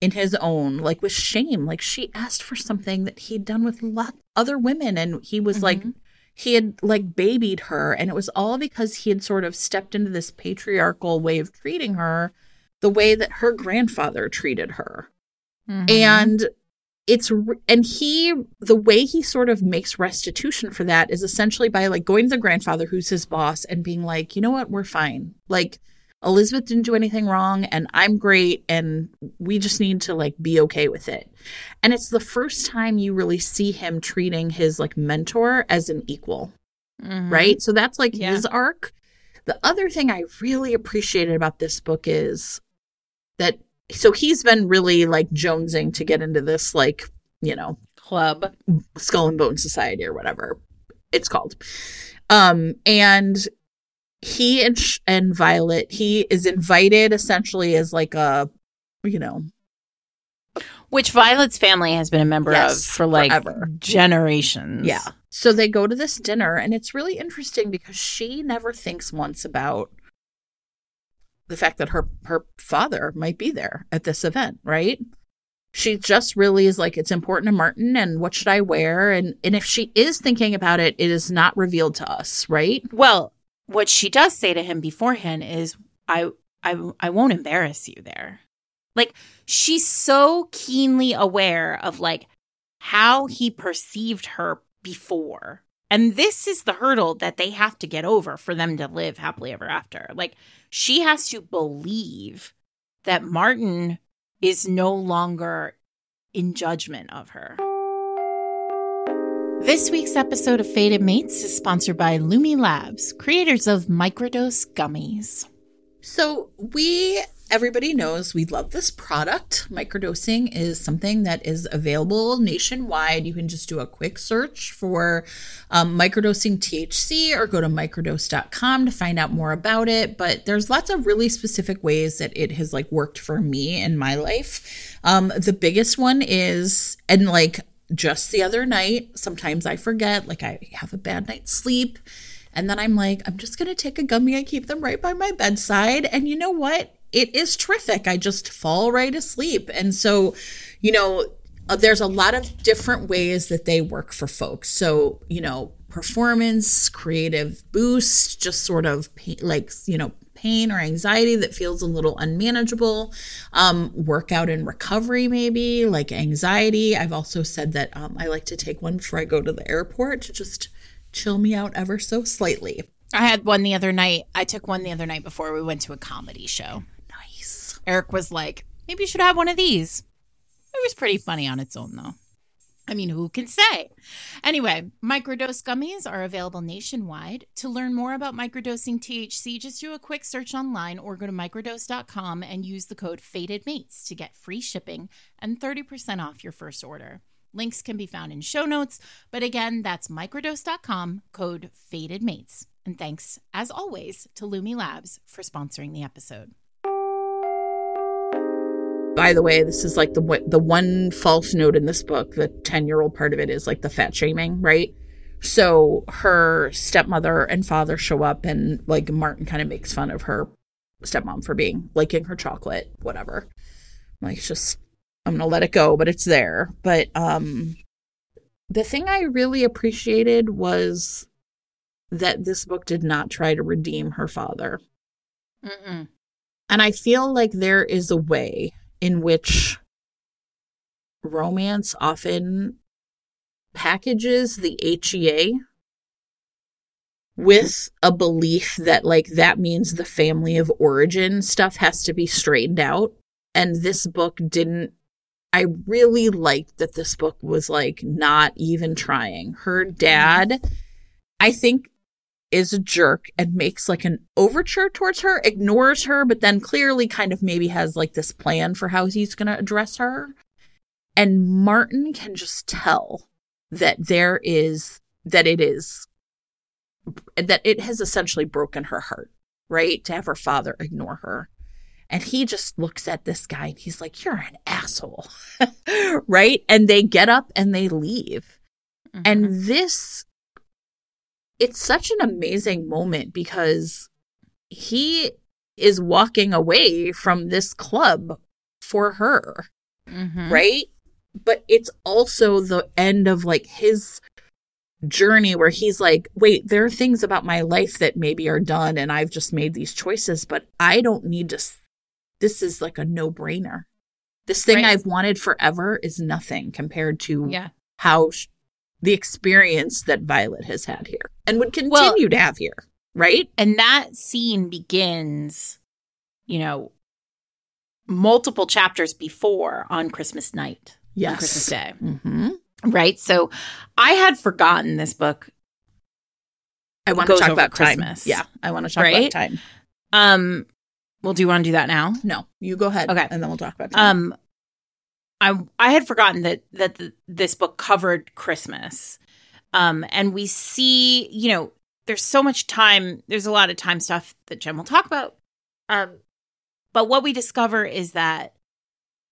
in his own like with shame like she asked for something that he'd done with lot other women and he was like Mhm. he had like babied her and it was all because he had sort of stepped into this patriarchal way of treating her the way that her grandfather treated her Mhm. and it's and he the way he sort of makes restitution for that is essentially by like going to the grandfather who's his boss and being like you know what we're fine like elizabeth didn't do anything wrong and i'm great and we just need to like be okay with it and it's the first time you really see him treating his like mentor as an equal Mhm. right? So that's like Yeah. his arc. The other thing I really appreciated about this book is that so he's been really like jonesing to get into this like, you know, Club. skull and bone society or whatever it's called. Um and he and Sh- and Violet, he is invited essentially as like a you know, Which Violet's family has been a member Yes, of for like forever. generations. Yeah. So they go to this dinner, and it's really interesting because she never thinks once about the fact that her her father might be there at this event, right? She just really is like, it's important to Martin, and what should I wear? And and if she is thinking about it, it is not revealed to us, right? Well, what she does say to him beforehand is, "I, I, I won't embarrass you there." Like she's so keenly aware of like how he perceived her before, and this is the hurdle that they have to get over for them to live happily ever after. Like she has to believe that Martin is no longer in judgment of her. This week's episode of Fated Mates is sponsored by Lumi Labs, creators of microdose gummies. So, we, everybody knows we love this product. Microdosing is something that is available nationwide. You can just do a quick search for um, microdosing THC or go to microdose.com to find out more about it. But there's lots of really specific ways that it has like worked for me in my life. Um, the biggest one is, and like just the other night, sometimes I forget, like I have a bad night's sleep. And then I'm like, I'm just going to take a gummy. I keep them right by my bedside. And you know what? It is terrific. I just fall right asleep. And so, you know, uh, there's a lot of different ways that they work for folks. So, you know, performance, creative boost, just sort of like, you know, pain or anxiety that feels a little unmanageable, um, workout and recovery, maybe like anxiety. I've also said that um, I like to take one before I go to the airport to just chill me out ever so slightly. I had one the other night. I took one the other night before we went to a comedy show. Eric was like, maybe you should have one of these. It was pretty funny on its own, though. I mean, who can say? Anyway, microdose gummies are available nationwide. To learn more about microdosing THC, just do a quick search online or go to microdose.com and use the code FATEDMATES to get free shipping and 30% off your first order. Links can be found in show notes, but again, that's microdose.com, code FATEDMATES. And thanks, as always, to Lumi Labs for sponsoring the episode by the way, this is like the the one false note in this book. The ten year old part of it is like the fat shaming, right? So her stepmother and father show up, and like Martin kind of makes fun of her stepmom for being liking her chocolate, whatever. I'm like, it's just I'm gonna let it go, but it's there. But um, the thing I really appreciated was that this book did not try to redeem her father. Mm-mm. And I feel like there is a way in which romance often packages the HEA with a belief that like that means the family of origin stuff has to be straightened out and this book didn't I really liked that this book was like not even trying. Her dad I think is a jerk and makes like an overture towards her, ignores her, but then clearly kind of maybe has like this plan for how he's going to address her. And Martin can just tell that there is, that it is, that it has essentially broken her heart, right? To have her father ignore her. And he just looks at this guy and he's like, You're an asshole. right? And they get up and they leave. Mm-hmm. And this it's such an amazing moment because he is walking away from this club for her. Mm-hmm. Right? But it's also the end of like his journey where he's like, wait, there are things about my life that maybe are done and I've just made these choices, but I don't need to. This is like a no brainer. This thing right. I've wanted forever is nothing compared to yeah. how the experience that Violet has had here and would continue well, to have here, right? And that scene begins, you know, multiple chapters before on Christmas night. Yes. On Christmas Day. Mm-hmm. Right. So I had forgotten this book. I want to talk about Christmas. Time. Yeah. I want to talk right? about time. Um, well, do you want to do that now? No, you go ahead. Okay. And then we'll talk about time. Um, I I had forgotten that that the, this book covered Christmas, um, and we see you know there's so much time. There's a lot of time stuff that Jen will talk about, um, but what we discover is that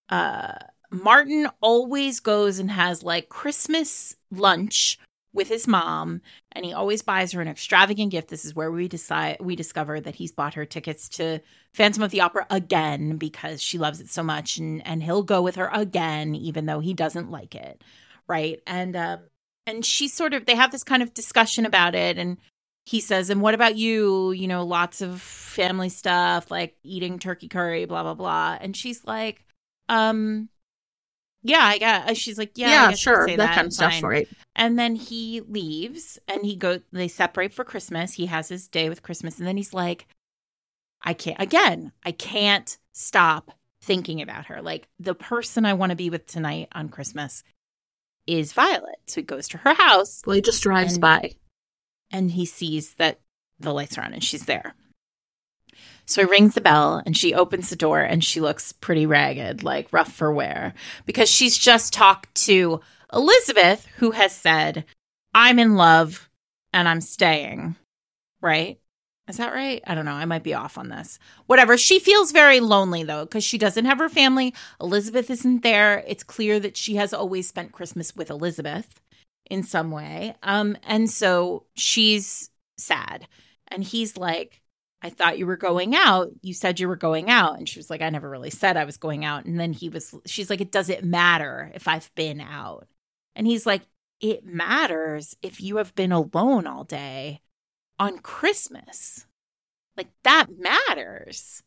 uh, Martin always goes and has like Christmas lunch with his mom and he always buys her an extravagant gift this is where we decide we discover that he's bought her tickets to phantom of the opera again because she loves it so much and and he'll go with her again even though he doesn't like it right and um and she sort of they have this kind of discussion about it and he says and what about you you know lots of family stuff like eating turkey curry blah blah blah and she's like um yeah, I got. She's like, yeah, yeah, sure, that, that, kind of stuff, right? And then he leaves, and he go. They separate for Christmas. He has his day with Christmas, and then he's like, I can't. Again, I can't stop thinking about her. Like the person I want to be with tonight on Christmas is Violet. So he goes to her house Well, he just drives And- by. and he sees that the lights are on and she's there. So he rings the bell and she opens the door and she looks pretty ragged, like rough for wear, because she's just talked to Elizabeth, who has said, I'm in love and I'm staying. Right? Is that right? I don't know. I might be off on this. Whatever. She feels very lonely though, because she doesn't have her family. Elizabeth isn't there. It's clear that she has always spent Christmas with Elizabeth in some way. Um, and so she's sad. And he's like, I thought you were going out. You said you were going out. And she was like, I never really said I was going out. And then he was, she's like, it doesn't matter if I've been out. And he's like, it matters if you have been alone all day on Christmas. Like that matters.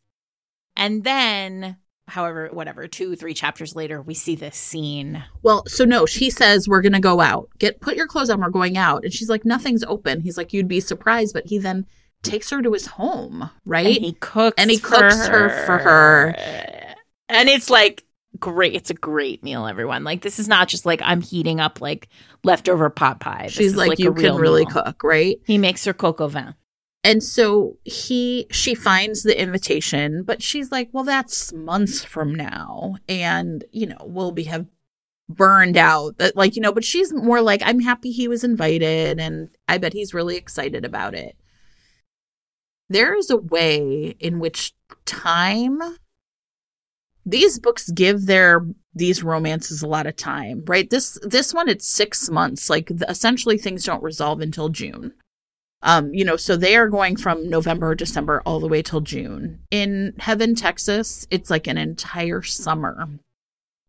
And then, however, whatever, two, three chapters later, we see this scene. Well, so no, she says we're gonna go out. Get put your clothes on. We're going out, and she's like, nothing's open. He's like, you'd be surprised, but he then takes her to his home, right? And he cooks And he cooks her for her. And it's like great. It's a great meal, everyone. Like this is not just like I'm heating up like leftover pot pie. This she's is, like, a you can really meal. cook, right? He makes her au vin. And so he she finds the invitation, but she's like, "Well, that's months from now, and you know, we'll be have burned out." That like you know, but she's more like, "I'm happy he was invited, and I bet he's really excited about it." There is a way in which time these books give their these romances a lot of time, right? This this one it's 6 months. Like the, essentially things don't resolve until June. Um, you know, so they are going from November, December all the way till June. In Heaven, Texas, it's like an entire summer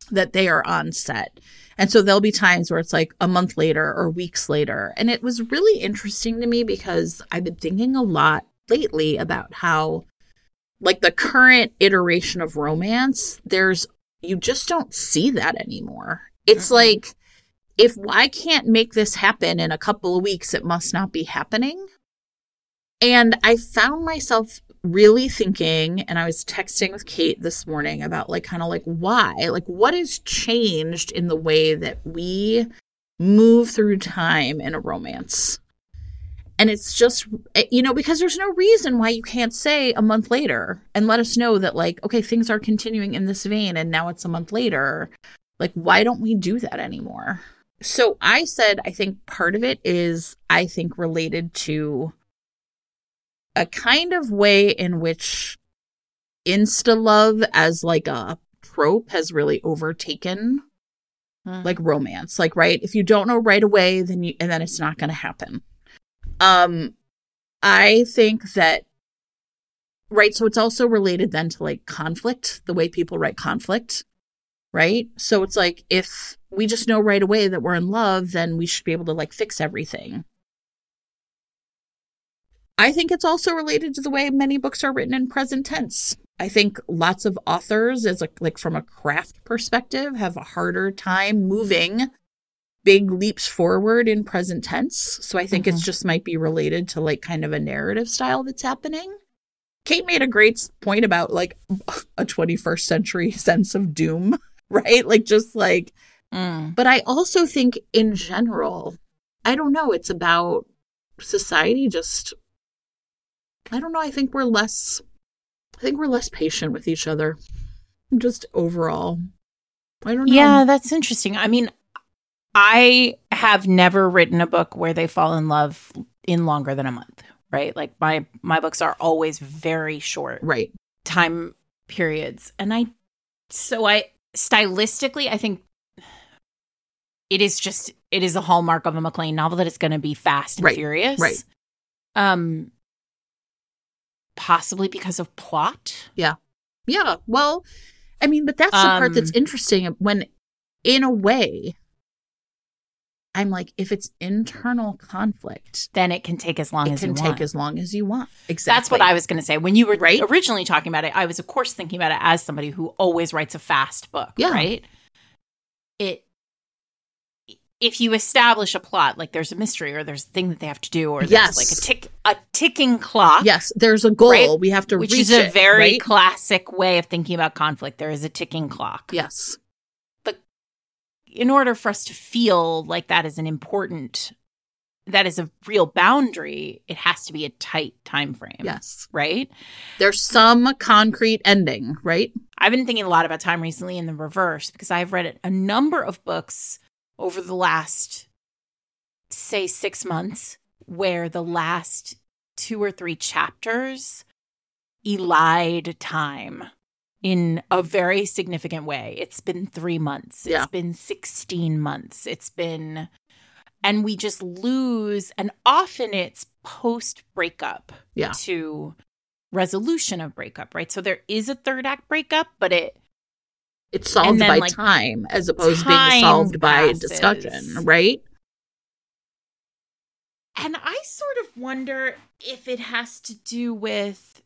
that they are on set. And so there'll be times where it's like a month later or weeks later. And it was really interesting to me because I've been thinking a lot lately about how like the current iteration of romance, there's you just don't see that anymore. It's Mhm. like if I can't make this happen in a couple of weeks, it must not be happening. And I found myself really thinking, and I was texting with Kate this morning about like kind of like why, like what has changed in the way that we move through time in a romance. And it's just, eh, you know, because there's no reason why you can't say a month later and let us know that, like, okay, things are continuing in this vein and now it's a month later. Like, why don't we do that anymore? So I said, I think part of it is, I think, related to a kind of way in which insta love as like a trope has really overtaken like romance like right if you don't know right away then you and then it's not going to happen um i think that right so it's also related then to like conflict the way people write conflict right? So it's like if we just know right away that we're in love then we should be able to like fix everything. I think it's also related to the way many books are written in present tense. I think lots of authors as a like from a craft perspective have a harder time moving big leaps forward in present tense so i think it's just might be related to like kind of a narrative style that's happening kate made a great point about like a 21st century sense of doom right like just like Mm. but I also think in general, I don't know, it's about society just I don't know, I think we're less I think we're less patient with each other. Just overall. I don't know. Yeah, that's interesting. I mean, I have never written a book where they fall in love in longer than a month, right? Like my my books are always very short Right. time periods. And I so I stylistically I think it is just it is a hallmark of a MacLean novel that it's going to be fast and Right, furious. right. Um possibly because of plot. Yeah. Yeah. Well, I mean, but that's the part that's Um, interesting when in a way I'm like, if it's internal conflict, Then it can take as long as you want it as can you take want. as long as you want. Exactly. That's what I was going to say. When you were Right? originally talking about it, I was, of course, thinking about it as somebody who always writes a fast book, Yeah. right? It, if you establish a plot, like there's a mystery or there's a thing that they have to do, or there's Yes. like a tick, a ticking clock, Yes, there's a goal. Right? We have to which reach is a it, very right? classic way of thinking about conflict. There is a ticking clock. Yes. In order for us to feel like that is an important that is a real boundary, it has to be a tight time frame. Yes. Right? There's some concrete ending, right? I've been thinking a lot about time recently in the reverse because I've read a number of books over the last say 6 months where the last two or three chapters elide time in a very significant way. It's been three months, Yeah. it's been 16 months, it's been, and we just lose, and often it's post breakup Yeah. to resolution of breakup, right? So there is a third act breakup, but it, It's solved then, by like, time as opposed to being time solved by discussion, right? and I sort of wonder if it has to do with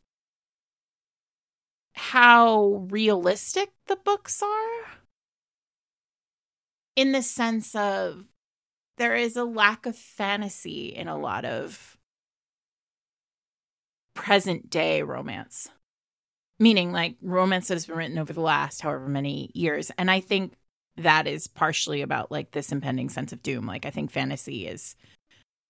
how realistic the books are in the sense of there is a lack of fantasy in a lot of present day romance. Meaning like romance that has been written over the last however many years. And i think that is partially about like this impending sense of doom. Like i think fantasy is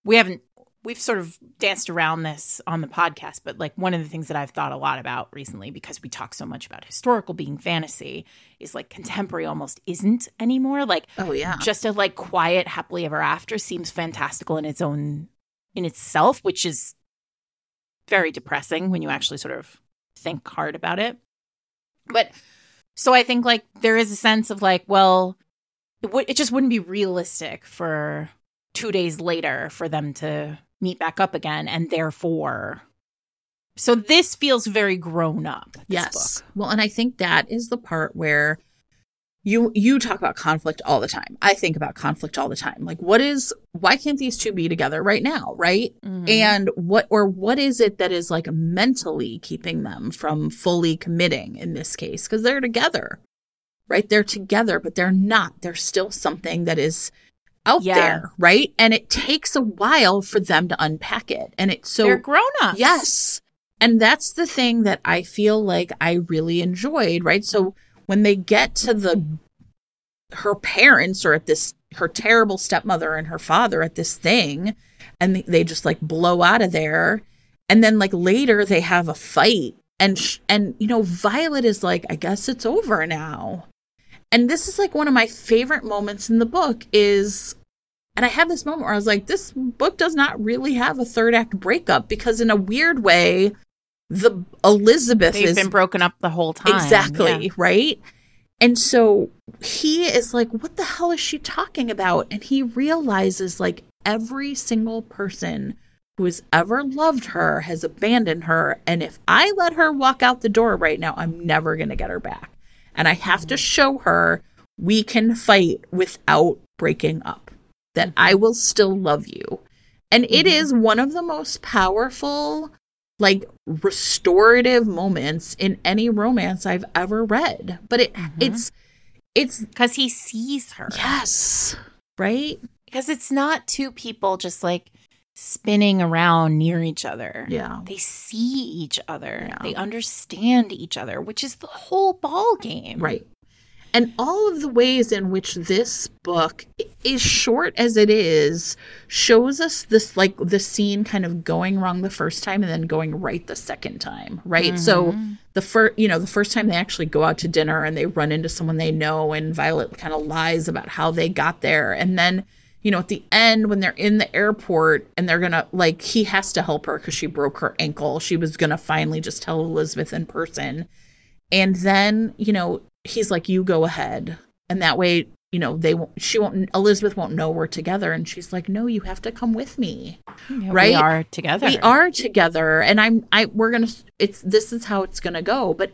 we haven't we've sort of danced around this on the podcast but like one of the things that i've thought a lot about recently because we talk so much about historical being fantasy is like contemporary almost isn't anymore like Oh yeah. just a like quiet happily ever after seems fantastical in its own in itself which is very depressing when you actually sort of think hard about it but so i think like there is a sense of like well it, would it just wouldn't be realistic for two days later for them to meet back up again and therefore so this feels very grown up this Yes. book. Well, and I think that is the part where you you talk about conflict all the time. I think about conflict all the time. Like what is why can't these two be together right now, right? Mhm. And what or what is it that is like mentally keeping them from fully committing in this case because they're together. Right? They're together, but they're not. There's still something that is out Yeah. there, right? And it takes a while for them to unpack it. And it's so they're grown up Yes. And that's the thing that I feel like I really enjoyed, right? So when they get to the her parents or at this her terrible stepmother and her father at this thing and they- they just like blow out of there and then like later they have a fight and sh- and you know Violet is like I guess it's over now. And this is like one of my favorite moments in the book is and I have this moment where I was like, this book does not really have a third act breakup because, in a weird way, the Elizabeth they've is been broken up the whole time exactly Yeah. right. And so he is like, what the hell is she talking about? And he realizes like every single person who has ever loved her has abandoned her. And if I let her walk out the door right now, I'm never going to get her back. And I have to show her we can fight without breaking up, that I will still love you. And it Mhm. is one of the most powerful, like restorative moments in any romance I've ever read. But it Mhm. it's it's because he sees her. yes, right? Because it's not two people just like spinning around near each other. Yeah. They see each other. Yeah. They understand each other, which is the whole ball game. Right. And all of the ways in which this book is short as it is shows us this like the scene kind of going wrong the first time and then going right the second time, right? So Mhm. the first you know the first time they actually go out to dinner and they run into someone they know and Violet kind of lies about how they got there and then you know at the end when they're in the airport and they're gonna like he has to help her because she broke her ankle. She was gonna finally just tell Elizabeth in person. And then you know he's like you go ahead. And that way you know they won't she won't Elizabeth won't know we're together. And she's like no you have to come with me. Yeah, right? We are together. we are together. And i'm i we're gonna it's this is how it's gonna go. But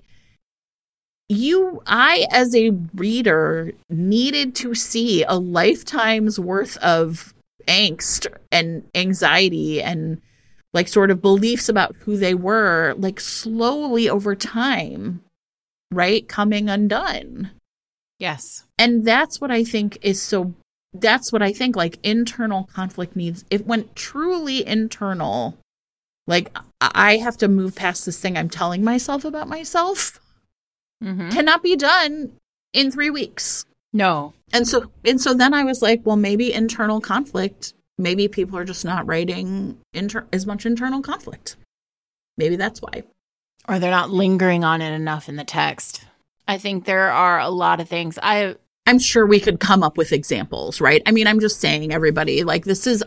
you i as a reader needed to see a lifetime's worth of angst and anxiety and like sort of beliefs about who they were like slowly over time right coming undone Yes. and that's what i think is so that's what i think like internal conflict needs it when truly internal like i have to move past this thing i'm telling myself about myself hmm cannot be done in three weeks No. And so and so then I was like, well, maybe internal conflict. Maybe people are just not writing inter- as much internal conflict. Maybe that's why. Or they're not lingering on it enough in the text. I think there are a lot of things. I I'm sure we could come up with examples, right? I mean, I'm just saying, everybody, like, this is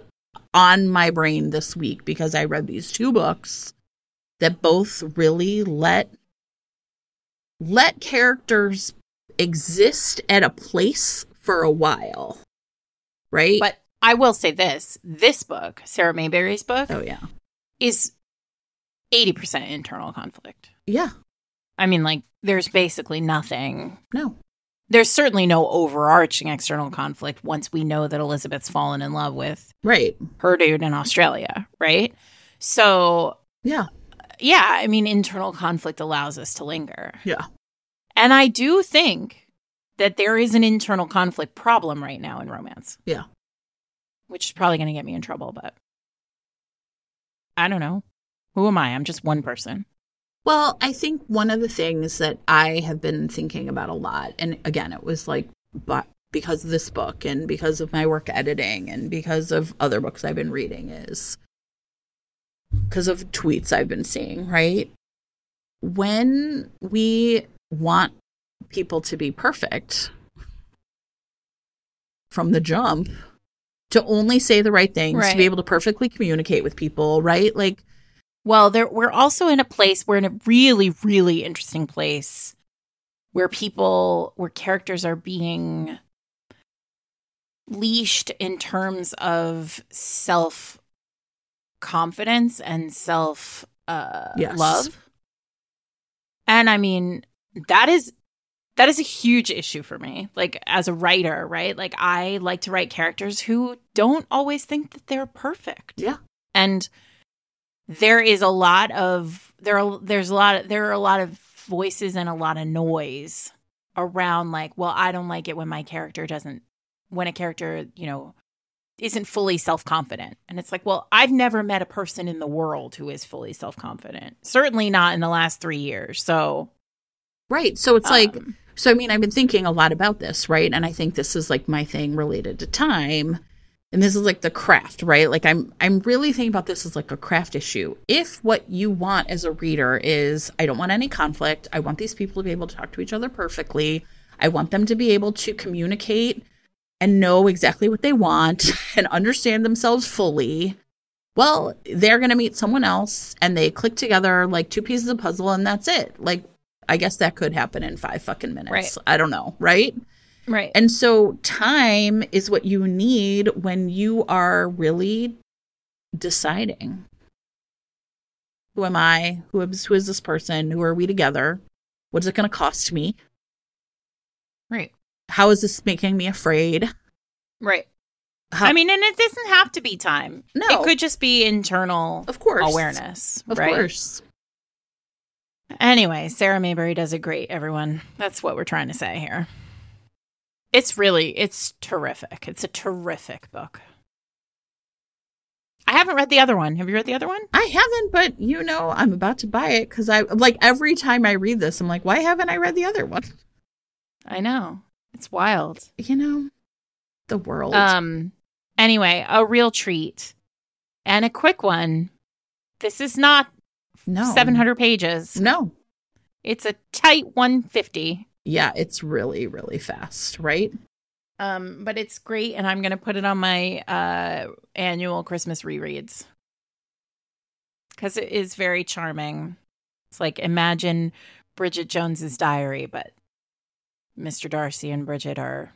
on my brain this week because I read these two books that both really let let characters exist at a place for a while. Right? But I will say this, this book, Sarah Mayberry's book, oh yeah. is 80% internal conflict. Yeah. I mean, like, there's basically nothing. No. There's certainly no overarching external conflict once we know that Elizabeth's fallen in love with Right. her dude in Australia, right? So, Yeah. Yeah, I mean, internal conflict allows us to linger. Yeah. And I do think that there is an internal conflict problem right now in romance. Yeah. Which is probably going to get me in trouble, but I don't know. Who am I? I'm just one person. Well, I think one of the things that I have been thinking about a lot, and again, it was like, but because of this book and because of my work editing and because of other books I've been reading, is because of tweets I've been seeing, right? When we want people to be perfect from the jump, to only say the right things, to be able to perfectly communicate with people, right? Like, Well, there we're also in a place we're in a really really interesting place where people where characters are being leashed in terms of self confidence and self uh Yes. love. And I mean, that is that is a huge issue for me. Like as a writer, right? Like I like to write characters who don't always think that they're perfect yeah, and there is a lot of there are there's a lot of, there are a lot of voices and a lot of noise around like well i don't like it when my character doesn't when a character you know isn't fully self-confident and it's like well i've never met a person in the world who is fully self-confident certainly not in the last three years so right. So it's like, um, So I mean, I've been thinking a lot about this, right? And I think this is like my thing related to time. And this is like the craft, right? Like I'm I'm really thinking about this as like a craft issue. If what you want as a reader is I don't want any conflict, I want these people to be able to talk to each other perfectly. I want them to be able to communicate and know exactly what they want and understand themselves fully. Well, they're going to meet someone else and they click together like two pieces of puzzle and that's it. Like I guess that could happen in 5 fucking minutes. Right. I don't know, right? right And so time is what you need when you are really deciding who am I? Who is who is this person? Who are we together? What's it going to cost me? right How is this making me afraid? right How, i mean and it doesn't have to be time No. it could just be internal of course, awareness Of right course. Anyway, Sarah Mayberry does it great, everyone. That's what we're trying to say here. It's really, it's terrific. It's a terrific book. I haven't read the other one. Have you read the other one? I haven't, but you know, I'm about to buy it because I like every time I read this, I'm like, why haven't I read the other one? I know. It's wild. You know, the world. Um anyway, a real treat. And a quick one. This is not no, 700 pages. No, It's a tight 150. yeah, it's really, really fast, right? Um, but it's great, and I'm gonna put it on my uh annual Christmas rereads because it is very charming. It's like imagine Bridget Jones's diary, but Mr. Darcy and Bridget are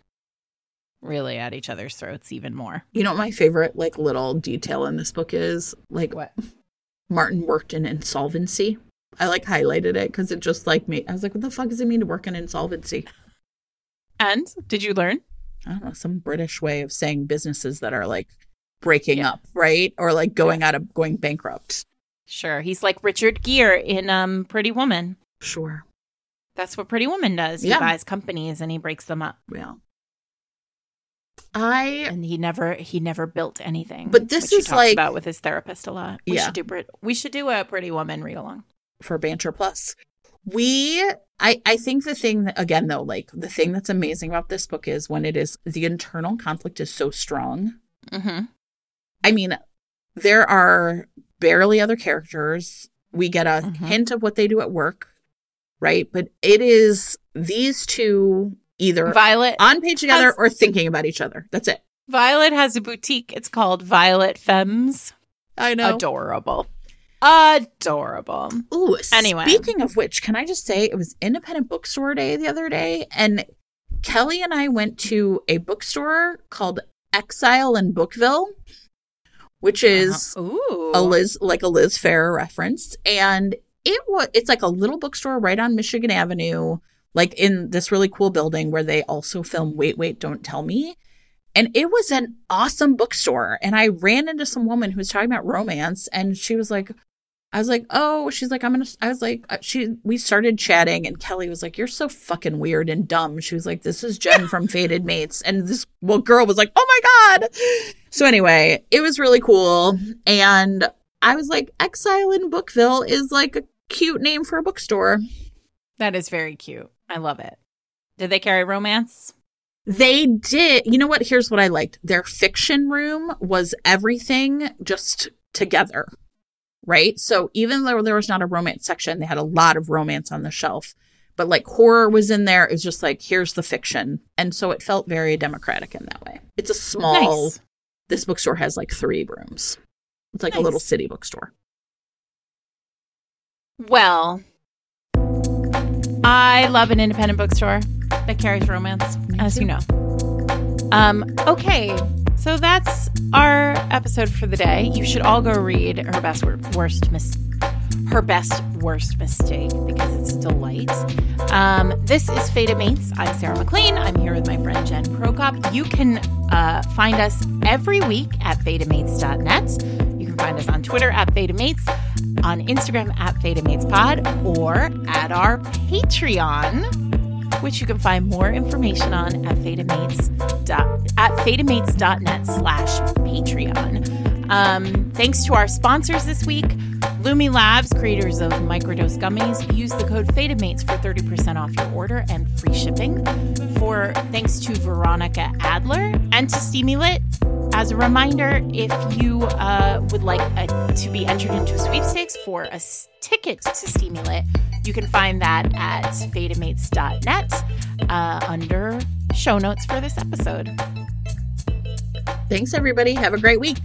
really at each other's throats even more. You know what my favorite like little detail in this book is? Like What? Martin worked in insolvency. I like highlighted it because it just like me. I was like, what the fuck does it mean to work in insolvency? And did you learn? I don't know, some British way of saying businesses that are like breaking Yeah. up, right? Or like going out of going bankrupt. Sure, he's like Richard Gere in um Pretty Woman. Sure. That's what Pretty Woman does. He Yeah. buys companies and he breaks them up. Yeah. I and he never he never built anything. But this is talks like- about with his therapist a lot. We Yeah. should do Brit. We should do a Pretty Woman read along. for Banter Plus. We I, I think the thing that, again, though, like the thing that's amazing about this book is when it is the internal conflict is so strong. Mm-hmm. I mean, there are barely other characters. We get a Mhm. hint of what they do at work, right? But it is these two either Violet on page together has- or thinking about each other. That's it. Violet has a boutique. It's called Violet Femmes. I know. Adorable. Adorable. Ooh, Anyway. speaking of which, can I just say it was Independent Bookstore Day the other day, and Kelly and I went to a bookstore called Exile in Bookville, which is Uh-huh. Ooh. a Liz like a Liz Phair reference, and it was it's like a little bookstore right on Michigan Avenue, like in this really cool building where they also film Wait Wait Don't Tell Me. And it was an awesome bookstore. And I ran into some woman who was talking about romance, and she was like, I was like, oh, she's like, I'm gonna, I was like, uh, she, we started chatting, and Kelly was like, you're so fucking weird and dumb. She was like, this is Jen from Fated Mates. And this well, girl was like, oh my God. So anyway, it was really cool. And I was like, Exile in Bookville is like a cute name for a bookstore. That is very cute. I love it. Did they carry romance? They did. You know what? Here's what I liked. Their fiction room was everything just together, right? So even though there was not a romance section, they had a lot of romance on the shelf. But like horror was in there. It was just like, here's the fiction. And so it felt very democratic in that way. It's a small, Nice. this bookstore has like three rooms. It's like a little city bookstore. Well, I love an independent bookstore that carries romance, as you know. Um, okay, so that's our episode for the day. You should all go read her best worst mis- her best worst mistake because it's a delight. Um, this is Fated Mates. I'm Sarah MacLean. I'm here with my friend Jen Prokop. You can uh, find us every week at fatedmates.net. Find us on Twitter at FatedMates, on Instagram at FatedMatesPod, or at our Patreon, which you can find more information on at FatedMates dot, at FatedMates.net slash Patreon. Um, thanks to our sponsors this week, Lumi Labs, creators of microdose gummies. Use the code FATEDMATES for 30% off your order and free shipping. For thanks to Veronica Adler and to Steamy Lit. As a reminder, if you uh, would like a, to be entered into a sweepstakes for a s- ticket to Steamy Lit, you can find that at fatedmates.net uh, under show notes for this episode. Thanks, everybody. Have a great week.